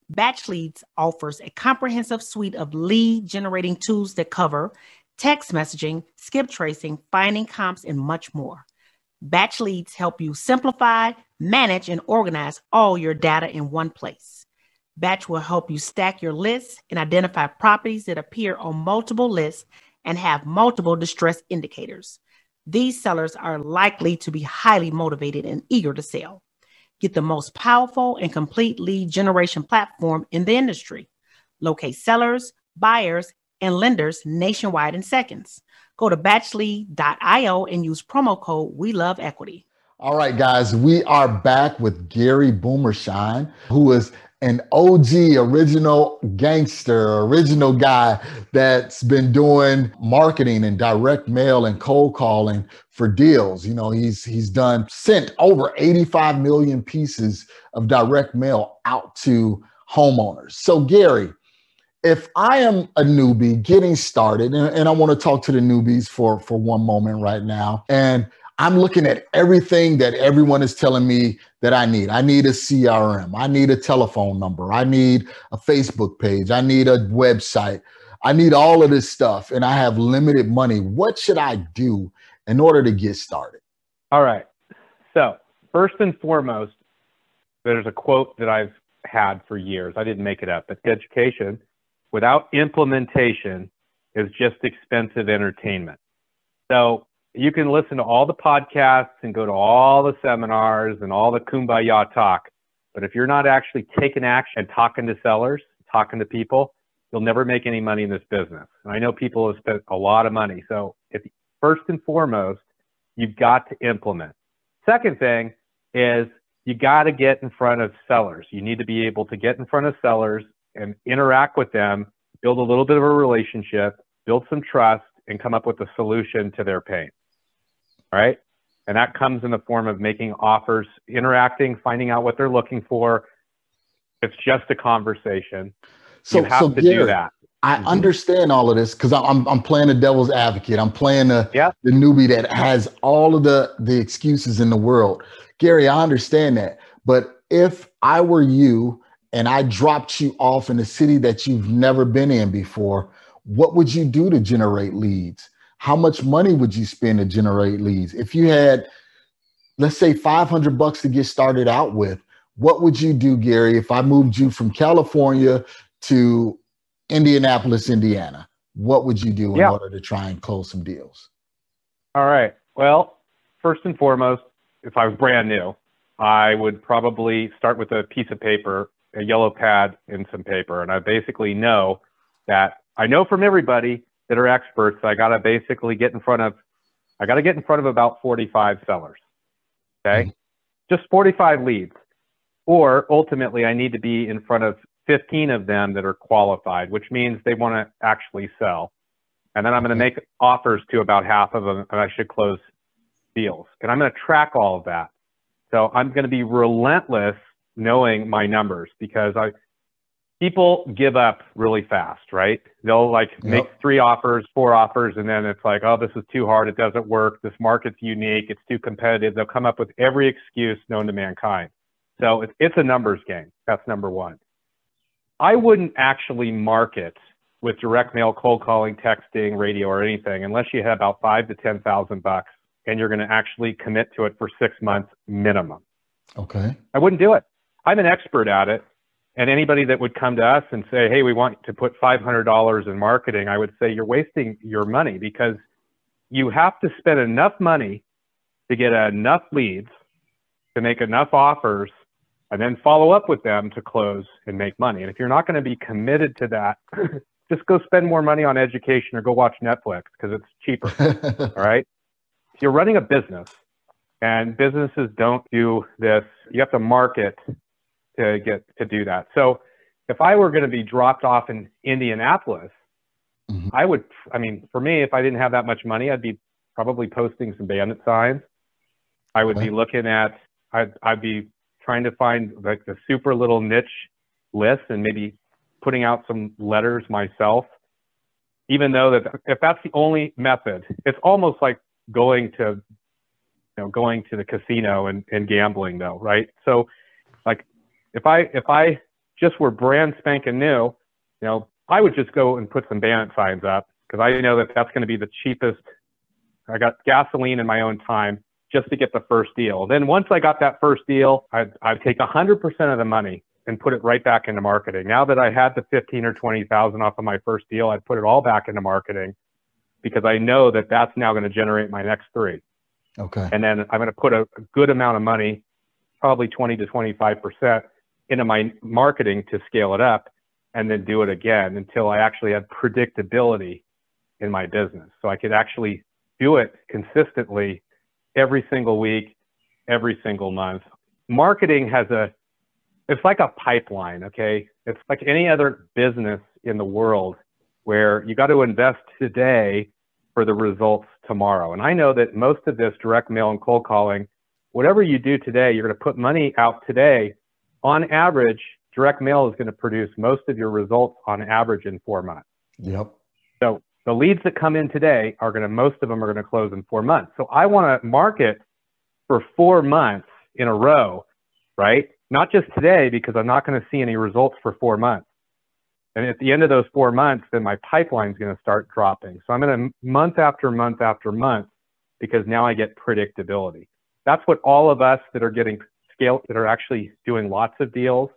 Batch Leads offers a comprehensive suite of lead generating tools that cover text messaging, skip tracing, finding comps, and much more. Batch Leads help you simplify, manage, and organize all your data in one place. Batch will help you stack your lists and identify properties that appear on multiple lists and have multiple distress indicators. These sellers are likely to be highly motivated and eager to sell. Get the most powerful and complete lead generation platform in the industry. Locate sellers, buyers, and lenders nationwide in seconds. Go to batchlead.io and use promo code We Love Equity. All right, guys, we are back with Gary Boomershine, who is an OG original gangster, original guy that's been doing marketing and direct mail and cold calling for deals. You know, he's he's done sent over 85 million pieces of direct mail out to homeowners. So Gary, if I am a newbie getting started, and, and I want to talk to the newbies for for one moment right now, and I'm looking at everything that everyone is telling me that I need. I need a CRM. I need a telephone number. I need a Facebook page. I need a website. I need all of this stuff and I have limited money. What should I do in order to get started? All right. So, first and foremost, there's a quote that I've had for years. I didn't make it up, but education without implementation is just expensive entertainment. So, you can listen to all the podcasts and go to all the seminars and all the kumbaya talk. But if you're not actually taking action and talking to sellers, talking to people, you'll never make any money in this business. And I know people have spent a lot of money. So if first and foremost, you've got to implement. Second thing is you got to get in front of sellers. You need to be able to get in front of sellers and interact with them, build a little bit of a relationship, build some trust, and come up with a solution to their pain All right. And that comes in the form of making offers, interacting, finding out what they're looking for. It's just a conversation. So, you have so to Gary, do that. I mm-hmm. understand all of this because I'm I'm playing the devil's advocate. I'm playing the yeah. the newbie that has all of the the excuses in the world. Gary, I understand that, but if I were you and I dropped you off in a city that you've never been in before, what would you do to generate leads? How much money would you spend to generate leads? If you had, let's say, 500 bucks to get started out with, what would you do, Gary, if I moved you from California to Indianapolis, Indiana? What would you do in yeah. order to try and close some deals? All right. Well, first and foremost, if I was brand new, I would probably start with a piece of paper, a yellow pad, and some paper. And I basically know that I know from everybody that are experts, I got to basically get in front of, I got to get in front of about 45 sellers. Okay. Mm-hmm. Just 45 leads. Or ultimately, I need to be in front of 15 of them that are qualified, which means they want to actually sell. And then I'm going to make offers to about half of them, and I should close deals. And I'm going to track all of that. So I'm going to be relentless knowing my numbers because I people give up really fast, right? They'll like yep. make three offers, four offers, and then it's like, oh, this is too hard. It doesn't work. This market's unique. It's too competitive. They'll come up with every excuse known to mankind. So it's, it's a numbers game. That's number one. I wouldn't actually market with direct mail, cold calling, texting, radio, or anything unless you had about five to ten thousand bucks and you're going to actually commit to it for six months minimum. Okay. I wouldn't do it. I'm an expert at it. And anybody that would come to us and say, hey, we want to put $500 in marketing, I would say you're wasting your money because you have to spend enough money to get enough leads, to make enough offers, and then follow up with them to close and make money. And if you're not going to be committed to that, just go spend more money on education or go watch Netflix because it's cheaper. all right if you're running a business and businesses don't do this, you have to market to get to do that. So if I were going to be dropped off in Indianapolis, mm-hmm. I would, I mean, for me, if I didn't have that much money, I'd be probably posting some bandit signs. I would okay. be looking at, I'd, I'd be trying to find like the super little niche list and maybe putting out some letters myself. Even though that if that's the only method, it's almost like going to you know going to the casino and, and gambling though right so like if i if i just were brand spanking new you know i would just go and put some bandit signs up because i know that that's going to be the cheapest i got gasoline in my own time just to get the first deal then once i got that first deal i'd, I'd take 100% of the money and put it right back into marketing now that i had the 15 or 20000 off of my first deal i'd put it all back into marketing because I know that that's now going to generate my next three. Okay. And then I'm going to put a, a good amount of money, probably 20 to 25% into my marketing to scale it up and then do it again until I actually had predictability in my business. So I could actually do it consistently every single week, every single month. Marketing has a, it's like a pipeline, okay? It's like any other business in the world where you got to invest today for the results tomorrow. And I know that most of this direct mail and cold calling, whatever you do today, you're going to put money out today. On average, direct mail is going to produce most of your results on average in four months. Yep. So the leads that come in today are going to, most of them are going to close in four months. So I want to market for four months in a row, right? Not just today, because I'm not going to see any results for four months. And at the end of those four months, then my pipeline is going to start dropping. So I'm going to month after month after month because now I get predictability. That's what all of us that are getting scale that are actually doing lots of deals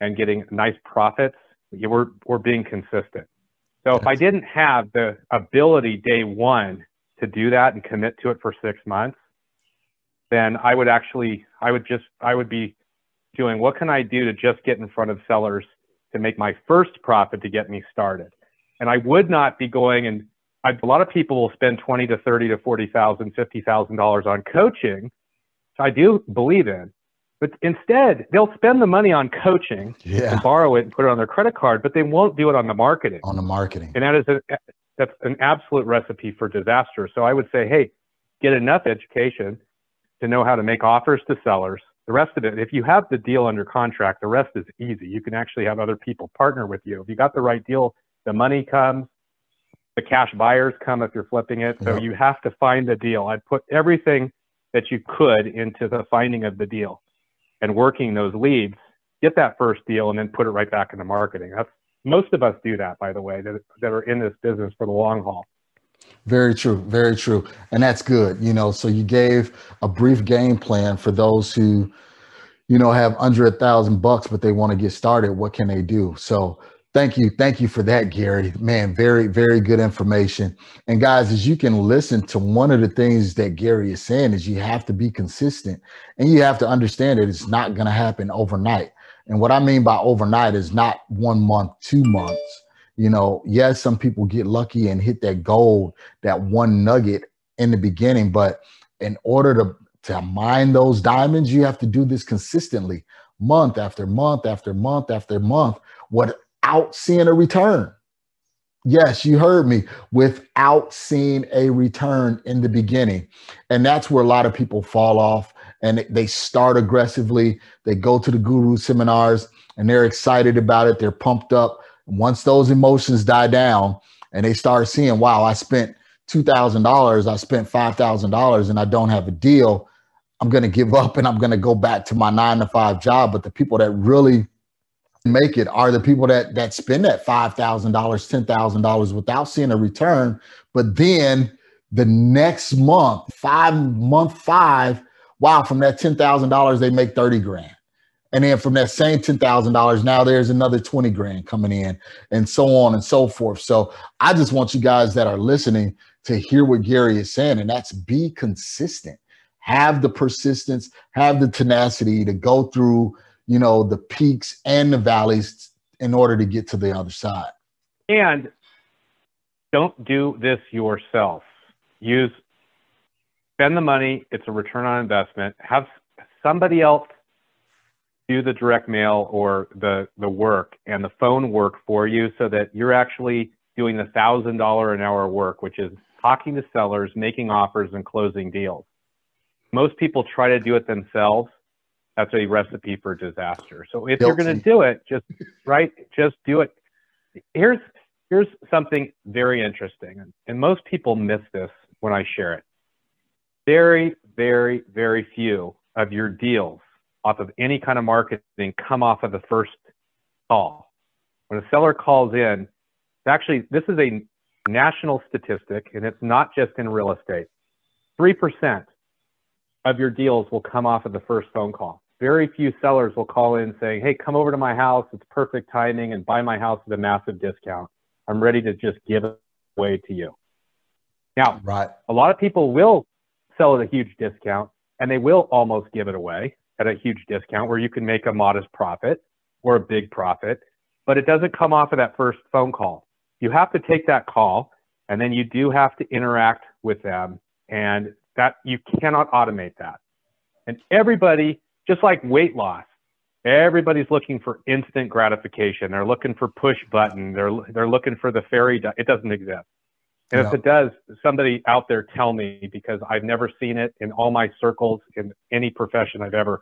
and getting nice profits, we're, we're being consistent. So if I didn't have the ability day one to do that and commit to it for six months, then I would actually, I would just, I would be doing what can I do to just get in front of sellers to make my first profit to get me started. And I would not be going and I, a lot of people will spend 20 to 30 to 40,000, 50,000 dollars on coaching, which I do believe in. But instead, they'll spend the money on coaching yeah. and borrow it and put it on their credit card, but they won't do it on the marketing. On the marketing. And that is a, that's an absolute recipe for disaster. So I would say, hey, get enough education to know how to make offers to sellers, the rest of it, if you have the deal under contract, the rest is easy. You can actually have other people partner with you. If you got the right deal the money comes, the cash buyers come if you're flipping it. So Yep. you have to find the deal. I'd put everything that you could into the finding of the deal and working those leads, get that first deal and then put it right back into marketing. That's most of us do that, by the way, that, that are in this business for the long haul. Very true. Very true. And that's good. You know, so you gave a brief game plan for those who, you know, have under a thousand bucks, but they want to get started. What can they do? So thank you. Thank you for that, Gary. Man, very, very good information. And guys, as you can listen to one of the things that Gary is saying is you have to be consistent and you have to understand that it's not going to happen overnight. And what I mean by overnight is not one month, two months you know, yes, some people get lucky and hit that gold, that one nugget in the beginning, but in order to to mine those diamonds, you have to do this consistently, month after month after month after month, without seeing a return. Yes, you heard me, without seeing a return in the beginning. And that's where a lot of people fall off and they start aggressively. They go to the guru seminars and they're excited about it. They're pumped up once those emotions die down and they start seeing, wow, I spent $2,000, I spent $5,000 and I don't have a deal, I'm going to give up and I'm going to go back to my nine to five job. But the people that really make it are the people that that spend that $5,000, $10,000 without seeing a return. But then the next month, five month five, wow, from that $10,000, they make 30 grand. And then from that same $10,000, now there's another 20 grand coming in and so on and so forth. So I just want you guys that are listening to hear what Gary is saying, and that's be consistent. Have the persistence, have the tenacity to go through, you know, the peaks and the valleys in order to get to the other side. And don't do this yourself. Use spend the money, it's a return on investment. Have somebody else do the direct mail or the the work and the phone work for you so that you're actually doing the thousand dollar an hour work, which is talking to sellers, making offers, and closing deals. Most people try to do it themselves. That's a recipe for disaster. So if you're going to do it, just right, just do it. Here's here's something very interesting, and most people miss this when I share it. Very, very, very few of your deals off of any kind of marketing come off of the first call. When a seller calls in, actually, this is a national statistic, and it's not just in real estate. 3% of your deals will come off of the first phone call. Very few sellers will call in saying, Hey, come over to my house. It's perfect timing and buy my house at a massive discount. I'm ready to just give it away to you. Now, right. a lot of people will sell at a huge discount and they will almost give it away at a huge discount where you can make a modest profit or a big profit, but it doesn't come off of that first phone call. You have to take that call and then you do have to interact with them and that you cannot automate that. And everybody, just like weight loss, everybody's looking for instant gratification. They're looking for push button. They're, they're looking for the fairy. Di- it doesn't exist. And yeah. if it does, somebody out there tell me because I've never seen it in all my circles in any profession I've ever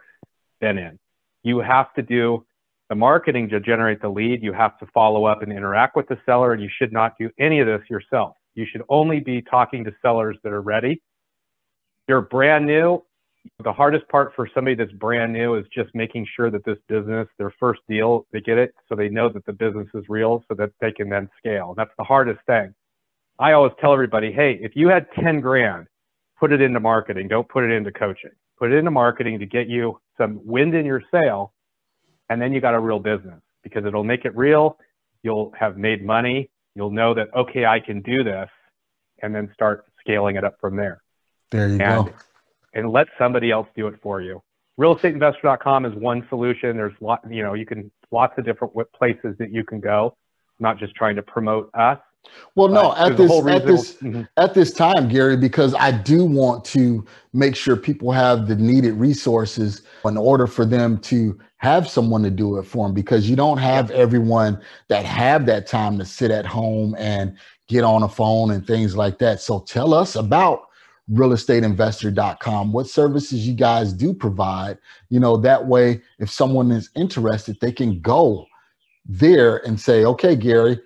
been in. You have to do the marketing to generate the lead. You have to follow up and interact with the seller, and you should not do any of this yourself. You should only be talking to sellers that are ready. You're brand new. The hardest part for somebody that's brand new is just making sure that this business, their first deal, they get it so they know that the business is real so that they can then scale. That's the hardest thing. I always tell everybody, hey, if you had 10 grand, put it into marketing. Don't put it into coaching. Put it into marketing to get you some wind in your sail, and then you got a real business because it'll make it real. You'll have made money. You'll know that, okay, I can do this, and then start scaling it up from there. There you and, go. And let somebody else do it for you. Realestateinvestor.com is one solution. There's lot, you know, you can lots of different places that you can go. I'm not just trying to promote us. Well, no, at this at this mm-hmm. at this time, Gary, because I do want to make sure people have the needed resources in order for them to have someone to do it for them. Because you don't have everyone that have that time to sit at home and get on a phone and things like that. So tell us about realestateinvestor.com what services you guys do provide you know that way if someone is interested they can go there and say okay gary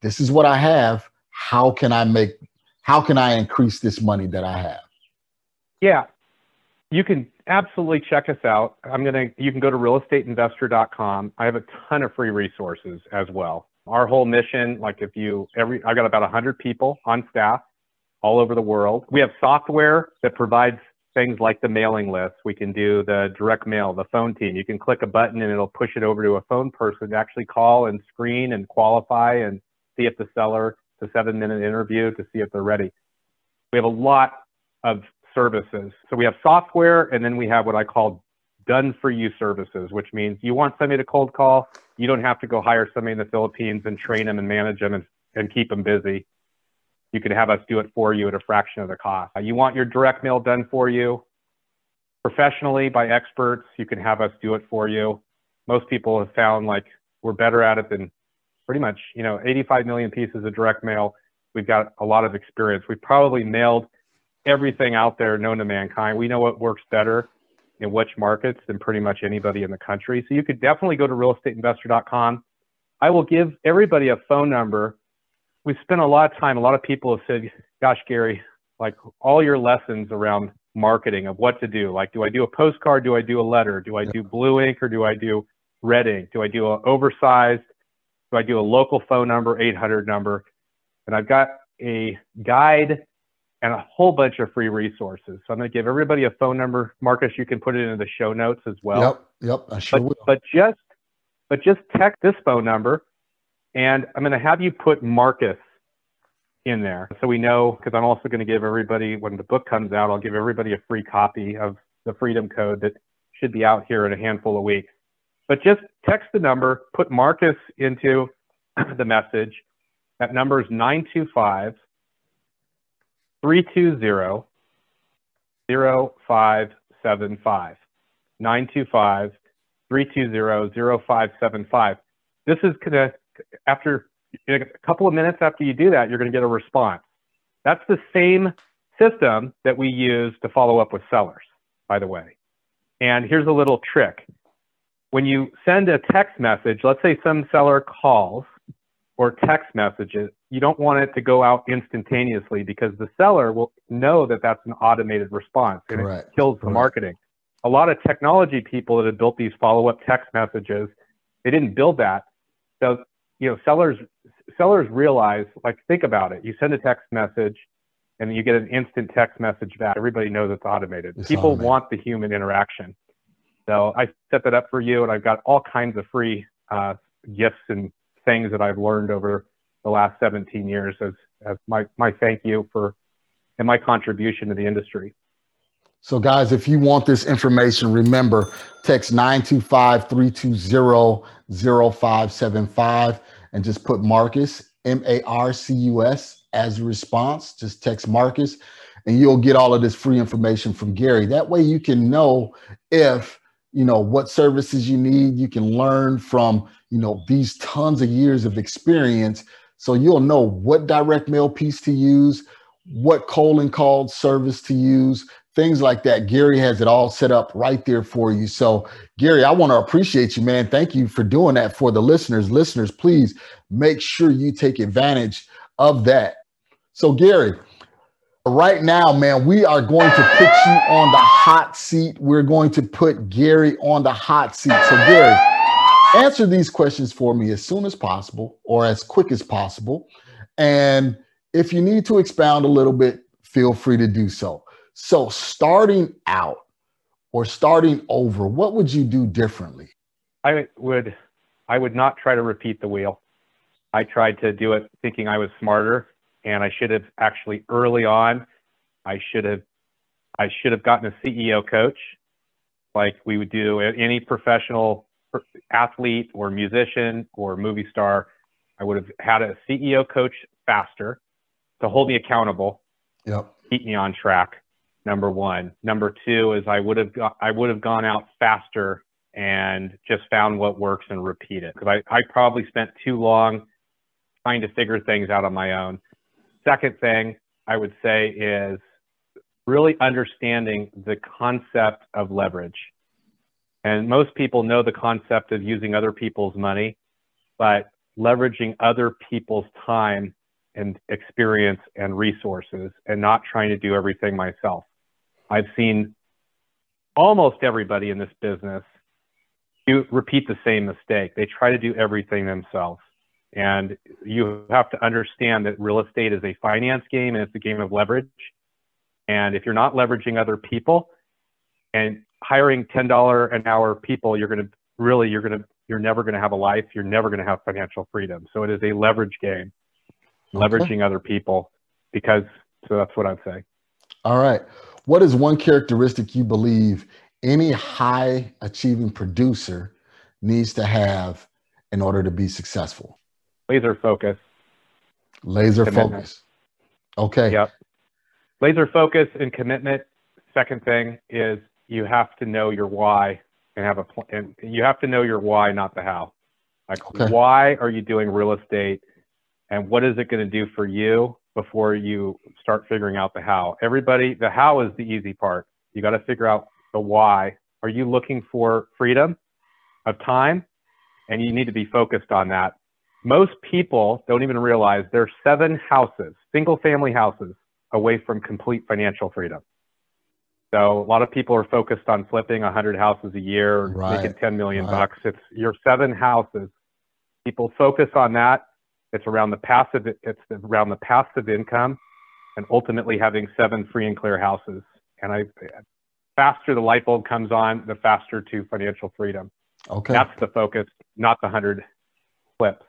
this is what I have. How can I make, how can I increase this money that I have? Yeah, you can absolutely check us out. I'm going to, you can go to realestateinvestor.com. I have a ton of free resources as well. Our whole mission, like if you, every, I got about 100 people on staff all over the world. We have software that provides things like the mailing list. We can do the direct mail, the phone team. You can click a button and it'll push it over to a phone person to actually call and screen and qualify and see if the seller, the seven minute interview to see if they're ready. We have a lot of services. So we have software and then we have what I call done for you services, which means you want somebody to cold call. You don't have to go hire somebody in the Philippines and train them and manage them and, and keep them busy you can have us do it for you at a fraction of the cost. You want your direct mail done for you professionally by experts, you can have us do it for you. Most people have found like we're better at it than pretty much, you know, 85 million pieces of direct mail. We've got a lot of experience. We've probably mailed everything out there known to mankind. We know what works better in which markets than pretty much anybody in the country. So you could definitely go to realestateinvestor.com. I will give everybody a phone number we spent a lot of time, a lot of people have said, gosh, Gary, like all your lessons around marketing of what to do. Like, do I do a postcard? Do I do a letter? Do I do blue ink or do I do red ink? Do I do an oversized? Do I do a local phone number, 800 number? And I've got a guide and a whole bunch of free resources. So I'm going to give everybody a phone number. Marcus, you can put it into the show notes as well. Yep, yep, I sure but, will. But just, but just text this phone number and I'm going to have you put Marcus in there. So we know, because I'm also going to give everybody, when the book comes out, I'll give everybody a free copy of the Freedom Code that should be out here in a handful of weeks. But just text the number, put Marcus into the message. That number is 925 320 0575. 925 320 0575. This is going to after a couple of minutes after you do that, you're going to get a response. That's the same system that we use to follow up with sellers, by the way. And here's a little trick. When you send a text message, let's say some seller calls or text messages, you don't want it to go out instantaneously because the seller will know that that's an automated response and Correct. it kills the Correct. marketing. A lot of technology people that have built these follow up text messages, they didn't build that. So you know, sellers sellers realize, like, think about it. You send a text message, and you get an instant text message back. Everybody knows it's automated. It's People automated. want the human interaction. So I set that up for you, and I've got all kinds of free uh, gifts and things that I've learned over the last 17 years as, as my, my thank you for and my contribution to the industry. So, guys, if you want this information, remember text 925 320 0575 and just put Marcus, M A R C U S, as a response. Just text Marcus and you'll get all of this free information from Gary. That way you can know if, you know, what services you need. You can learn from, you know, these tons of years of experience. So you'll know what direct mail piece to use, what colon called service to use, things like that. Gary has it all set up right there for you. So, Gary, I want to appreciate you, man. Thank you for doing that for the listeners. Listeners, please make sure you take advantage of that. So, Gary, right now, man, we are going to put you on the hot seat. We're going to put Gary on the hot seat. So, Gary, answer these questions for me as soon as possible or as quick as possible. And if you need to expound a little bit, feel free to do so. So, starting out or starting over, what would you do differently? I would, I would not try to repeat the wheel. I tried to do it thinking I was smarter, and I should have actually early on. I should have, I should have gotten a CEO coach, like we would do any professional athlete or musician or movie star. I would have had a CEO coach faster to hold me accountable, yep. keep me on track number one. Number two is I would have got, I would have gone out faster and just found what works and repeat it because I, I probably spent too long trying to figure things out on my own. Second thing I would say is really understanding the concept of leverage. And most people know the concept of using other people's money, but leveraging other people's time and experience and resources and not trying to do everything myself. I've seen almost everybody in this business do repeat the same mistake. They try to do everything themselves. And you have to understand that real estate is a finance game and it's a game of leverage. And if you're not leveraging other people and hiring $10 an hour people, you're going to really, you're going to, you're never going to have a life. You're never going to have financial freedom. So it is a leverage game, okay. leveraging other people because, so that's what I'd say. All right. What is one characteristic you believe any high achieving producer needs to have in order to be successful? Laser focus. Laser commitment. focus. Okay. Yep. Laser focus and commitment. Second thing is you have to know your why and have a plan. And you have to know your why, not the how. Like, okay. why are you doing real estate, and what is it going to do for you before you start figuring out the how? Everybody, the how is the easy part. You got to figure out the why. Are you looking for freedom of time? And you need to be focused on that. Most people don't even realize there are seven houses, single family houses, away from complete financial freedom. So a lot of people are focused on flipping 100 houses a year, right. making 10 million right. bucks. It's your seven houses. People focus on that. It's around the passive. It's around the passive income, and ultimately having seven free and clear houses. And I, faster the light bulb comes on, the faster to financial freedom. Okay. That's the focus, not the 100 flips.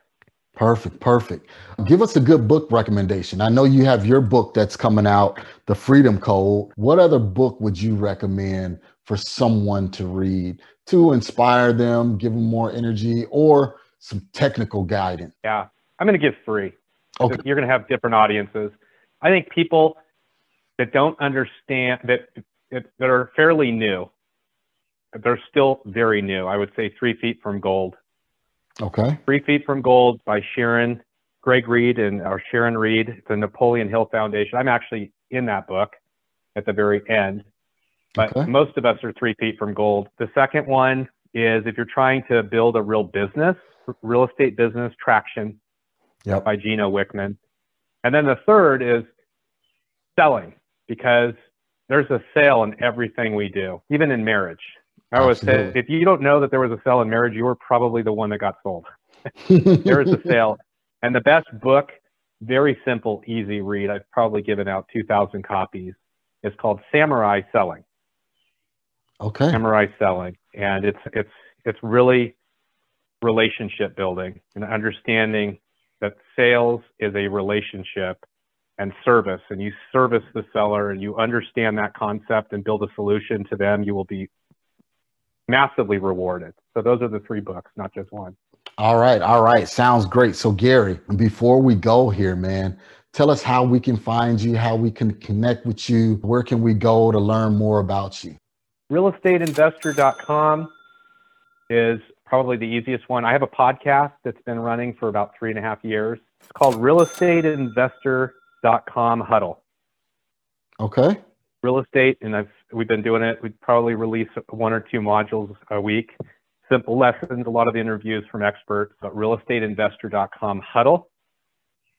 Perfect, perfect. Give us a good book recommendation. I know you have your book that's coming out, The Freedom Code. What other book would you recommend for someone to read to inspire them, give them more energy, or some technical guidance? Yeah, I'm going to give three. Okay. You're going to have different audiences. I think people that don't understand that that are fairly new. They're still very new. I would say Three Feet from Gold. Okay. Three Feet from Gold by Sharon, Greg Reid, and our Sharon Reed, the Napoleon Hill Foundation. I'm actually in that book at the very end, but okay. most of us are three feet from gold. The second one is if you're trying to build a real business, real estate business traction yep. by Gino Wickman. And then the third is selling because there's a sale in everything we do, even in marriage. I always say, if you don't know that there was a sale in marriage, you were probably the one that got sold. there is a sale. And the best book, very simple, easy read. I've probably given out 2,000 copies. It's called Samurai Selling. Okay. Samurai Selling. And it's, it's, it's really relationship building and understanding that sales is a relationship and service and you service the seller and you understand that concept and build a solution to them, you will be massively rewarded. So those are the three books, not just one. All right. All right. Sounds great. So Gary, before we go here, man, tell us how we can find you, how we can connect with you. Where can we go to learn more about you? Realestateinvestor.com is probably the easiest one. I have a podcast that's been running for about three and a half years. It's called Real Estate com huddle. Okay. Real estate, and I've we've been doing it. We probably release one or two modules a week. Simple lessons, a lot of interviews from experts. But realestateinvestor.com huddle.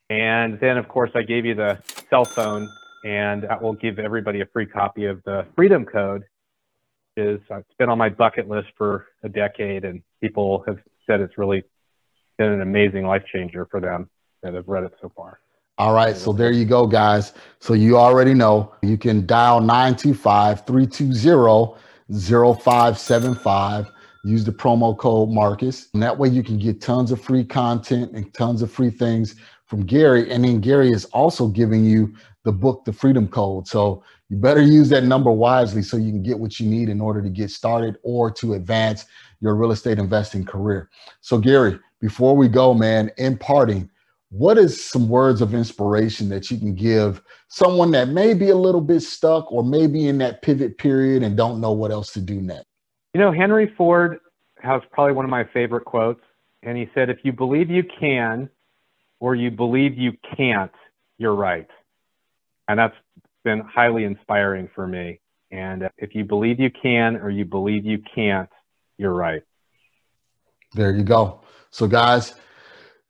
And then, of course, I gave you the cell phone, and that will give everybody a free copy of the Freedom Code. Is uh, it's been on my bucket list for a decade, and people have said it's really been an amazing life changer for them that have read it so far. All right. So there you go, guys. So you already know you can dial 925 320 0575. Use the promo code Marcus. And that way you can get tons of free content and tons of free things from Gary. And then Gary is also giving you the book, The Freedom Code. So you better use that number wisely so you can get what you need in order to get started or to advance your real estate investing career. So, Gary, before we go, man, in parting, what is some words of inspiration that you can give someone that may be a little bit stuck or maybe in that pivot period and don't know what else to do next? You know, Henry Ford has probably one of my favorite quotes. And he said, if you believe you can or you believe you can't, you're right. And that's been highly inspiring for me. And if you believe you can or you believe you can't, you're right. There you go. So, guys,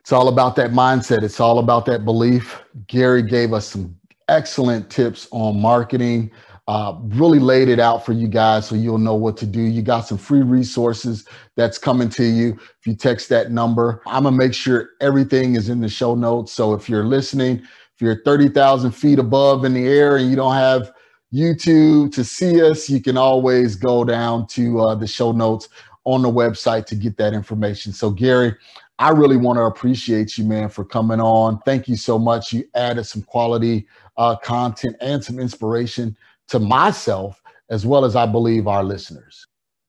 It's all about that mindset. It's all about that belief. Gary gave us some excellent tips on marketing. Uh, really laid it out for you guys so you'll know what to do. You got some free resources that's coming to you if you text that number. I'm gonna make sure everything is in the show notes. So if you're listening, if you're 30,000 feet above in the air and you don't have YouTube to see us, you can always go down to uh, the show notes on the website to get that information. So, Gary, I really want to appreciate you, man, for coming on. Thank you so much. You added some quality uh, content and some inspiration to myself, as well as I believe our listeners.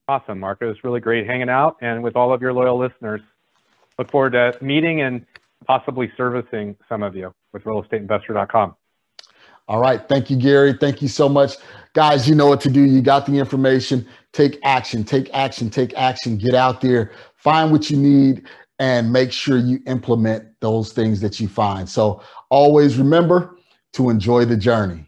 Awesome, Mark. It was really great hanging out and with all of your loyal listeners. Look forward to meeting and possibly servicing some of you with realestateinvestor.com. All right. Thank you, Gary. Thank you so much. Guys, you know what to do. You got the information. Take action, take action, take action. Get out there, find what you need, and make sure you implement those things that you find. So always remember to enjoy the journey.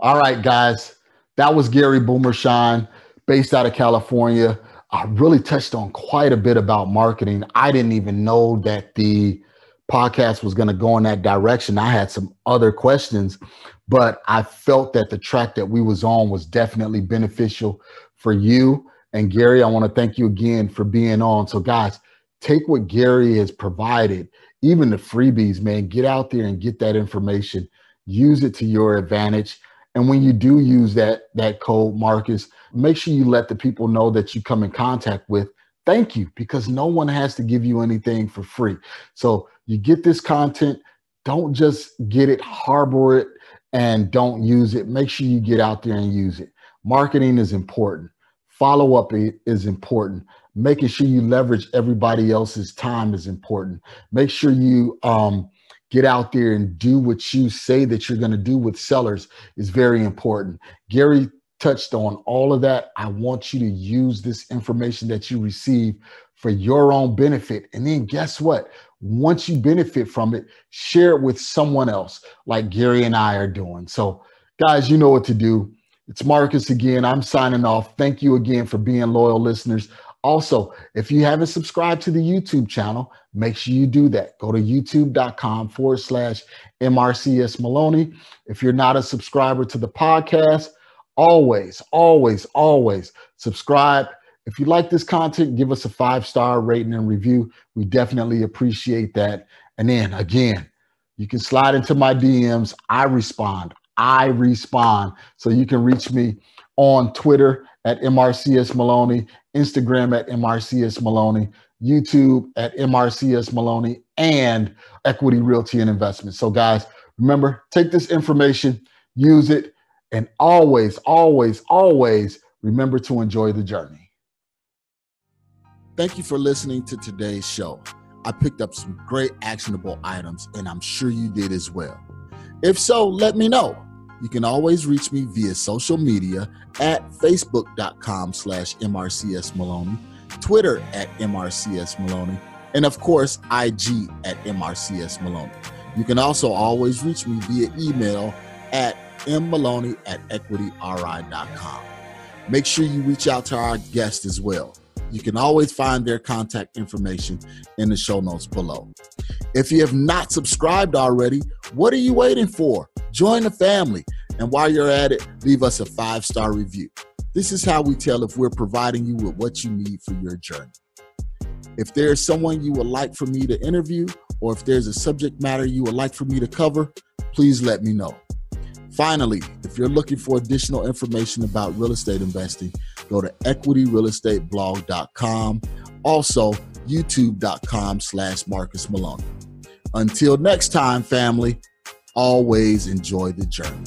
All right, guys. That was Gary Boomershine, based out of California. I really touched on quite a bit about marketing. I didn't even know that the podcast was going to go in that direction. I had some other questions, but I felt that the track that we was on was definitely beneficial for you. And Gary, I want to thank you again for being on. So guys, take what Gary has provided, even the freebies, man, get out there and get that information. Use it to your advantage. And when you do use that that code, Marcus, make sure you let the people know that you come in contact with thank you because no one has to give you anything for free. So you get this content, don't just get it, harbor it, and don't use it. Make sure you get out there and use it. Marketing is important. Follow up is important. Making sure you leverage everybody else's time is important. Make sure you um, get out there and do what you say that you're going to do with sellers is very important. Gary touched on all of that. I want you to use this information that you receive for your own benefit. And then guess what? Once you benefit from it, share it with someone else, like Gary and I are doing. So, guys, you know what to do. It's Marcus again. I'm signing off. Thank you again for being loyal listeners. Also, if you haven't subscribed to the YouTube channel, make sure you do that. Go to youtube.com forward slash MRCS Maloney. If you're not a subscriber to the podcast, always, always, always subscribe. If you like this content, give us a five star rating and review. We definitely appreciate that. And then again, you can slide into my DMs. I respond. I respond. So you can reach me on Twitter at MRCS Maloney, Instagram at MRCS Maloney, YouTube at MRCS Maloney, and Equity Realty and Investment. So, guys, remember, take this information, use it, and always, always, always remember to enjoy the journey. Thank you for listening to today's show. I picked up some great actionable items, and I'm sure you did as well. If so, let me know. You can always reach me via social media at facebook.com slash MRCS Maloney, Twitter at MRCS Maloney, and of course, IG at MRCS Maloney. You can also always reach me via email at mmaloney at equityri.com. Make sure you reach out to our guest as well. You can always find their contact information in the show notes below. If you have not subscribed already, what are you waiting for? Join the family. And while you're at it, leave us a five star review. This is how we tell if we're providing you with what you need for your journey. If there's someone you would like for me to interview, or if there's a subject matter you would like for me to cover, please let me know. Finally, if you're looking for additional information about real estate investing, go to equityrealestateblog.com. Also, youtube.com slash Marcus Maloney. Until next time, family, always enjoy the journey.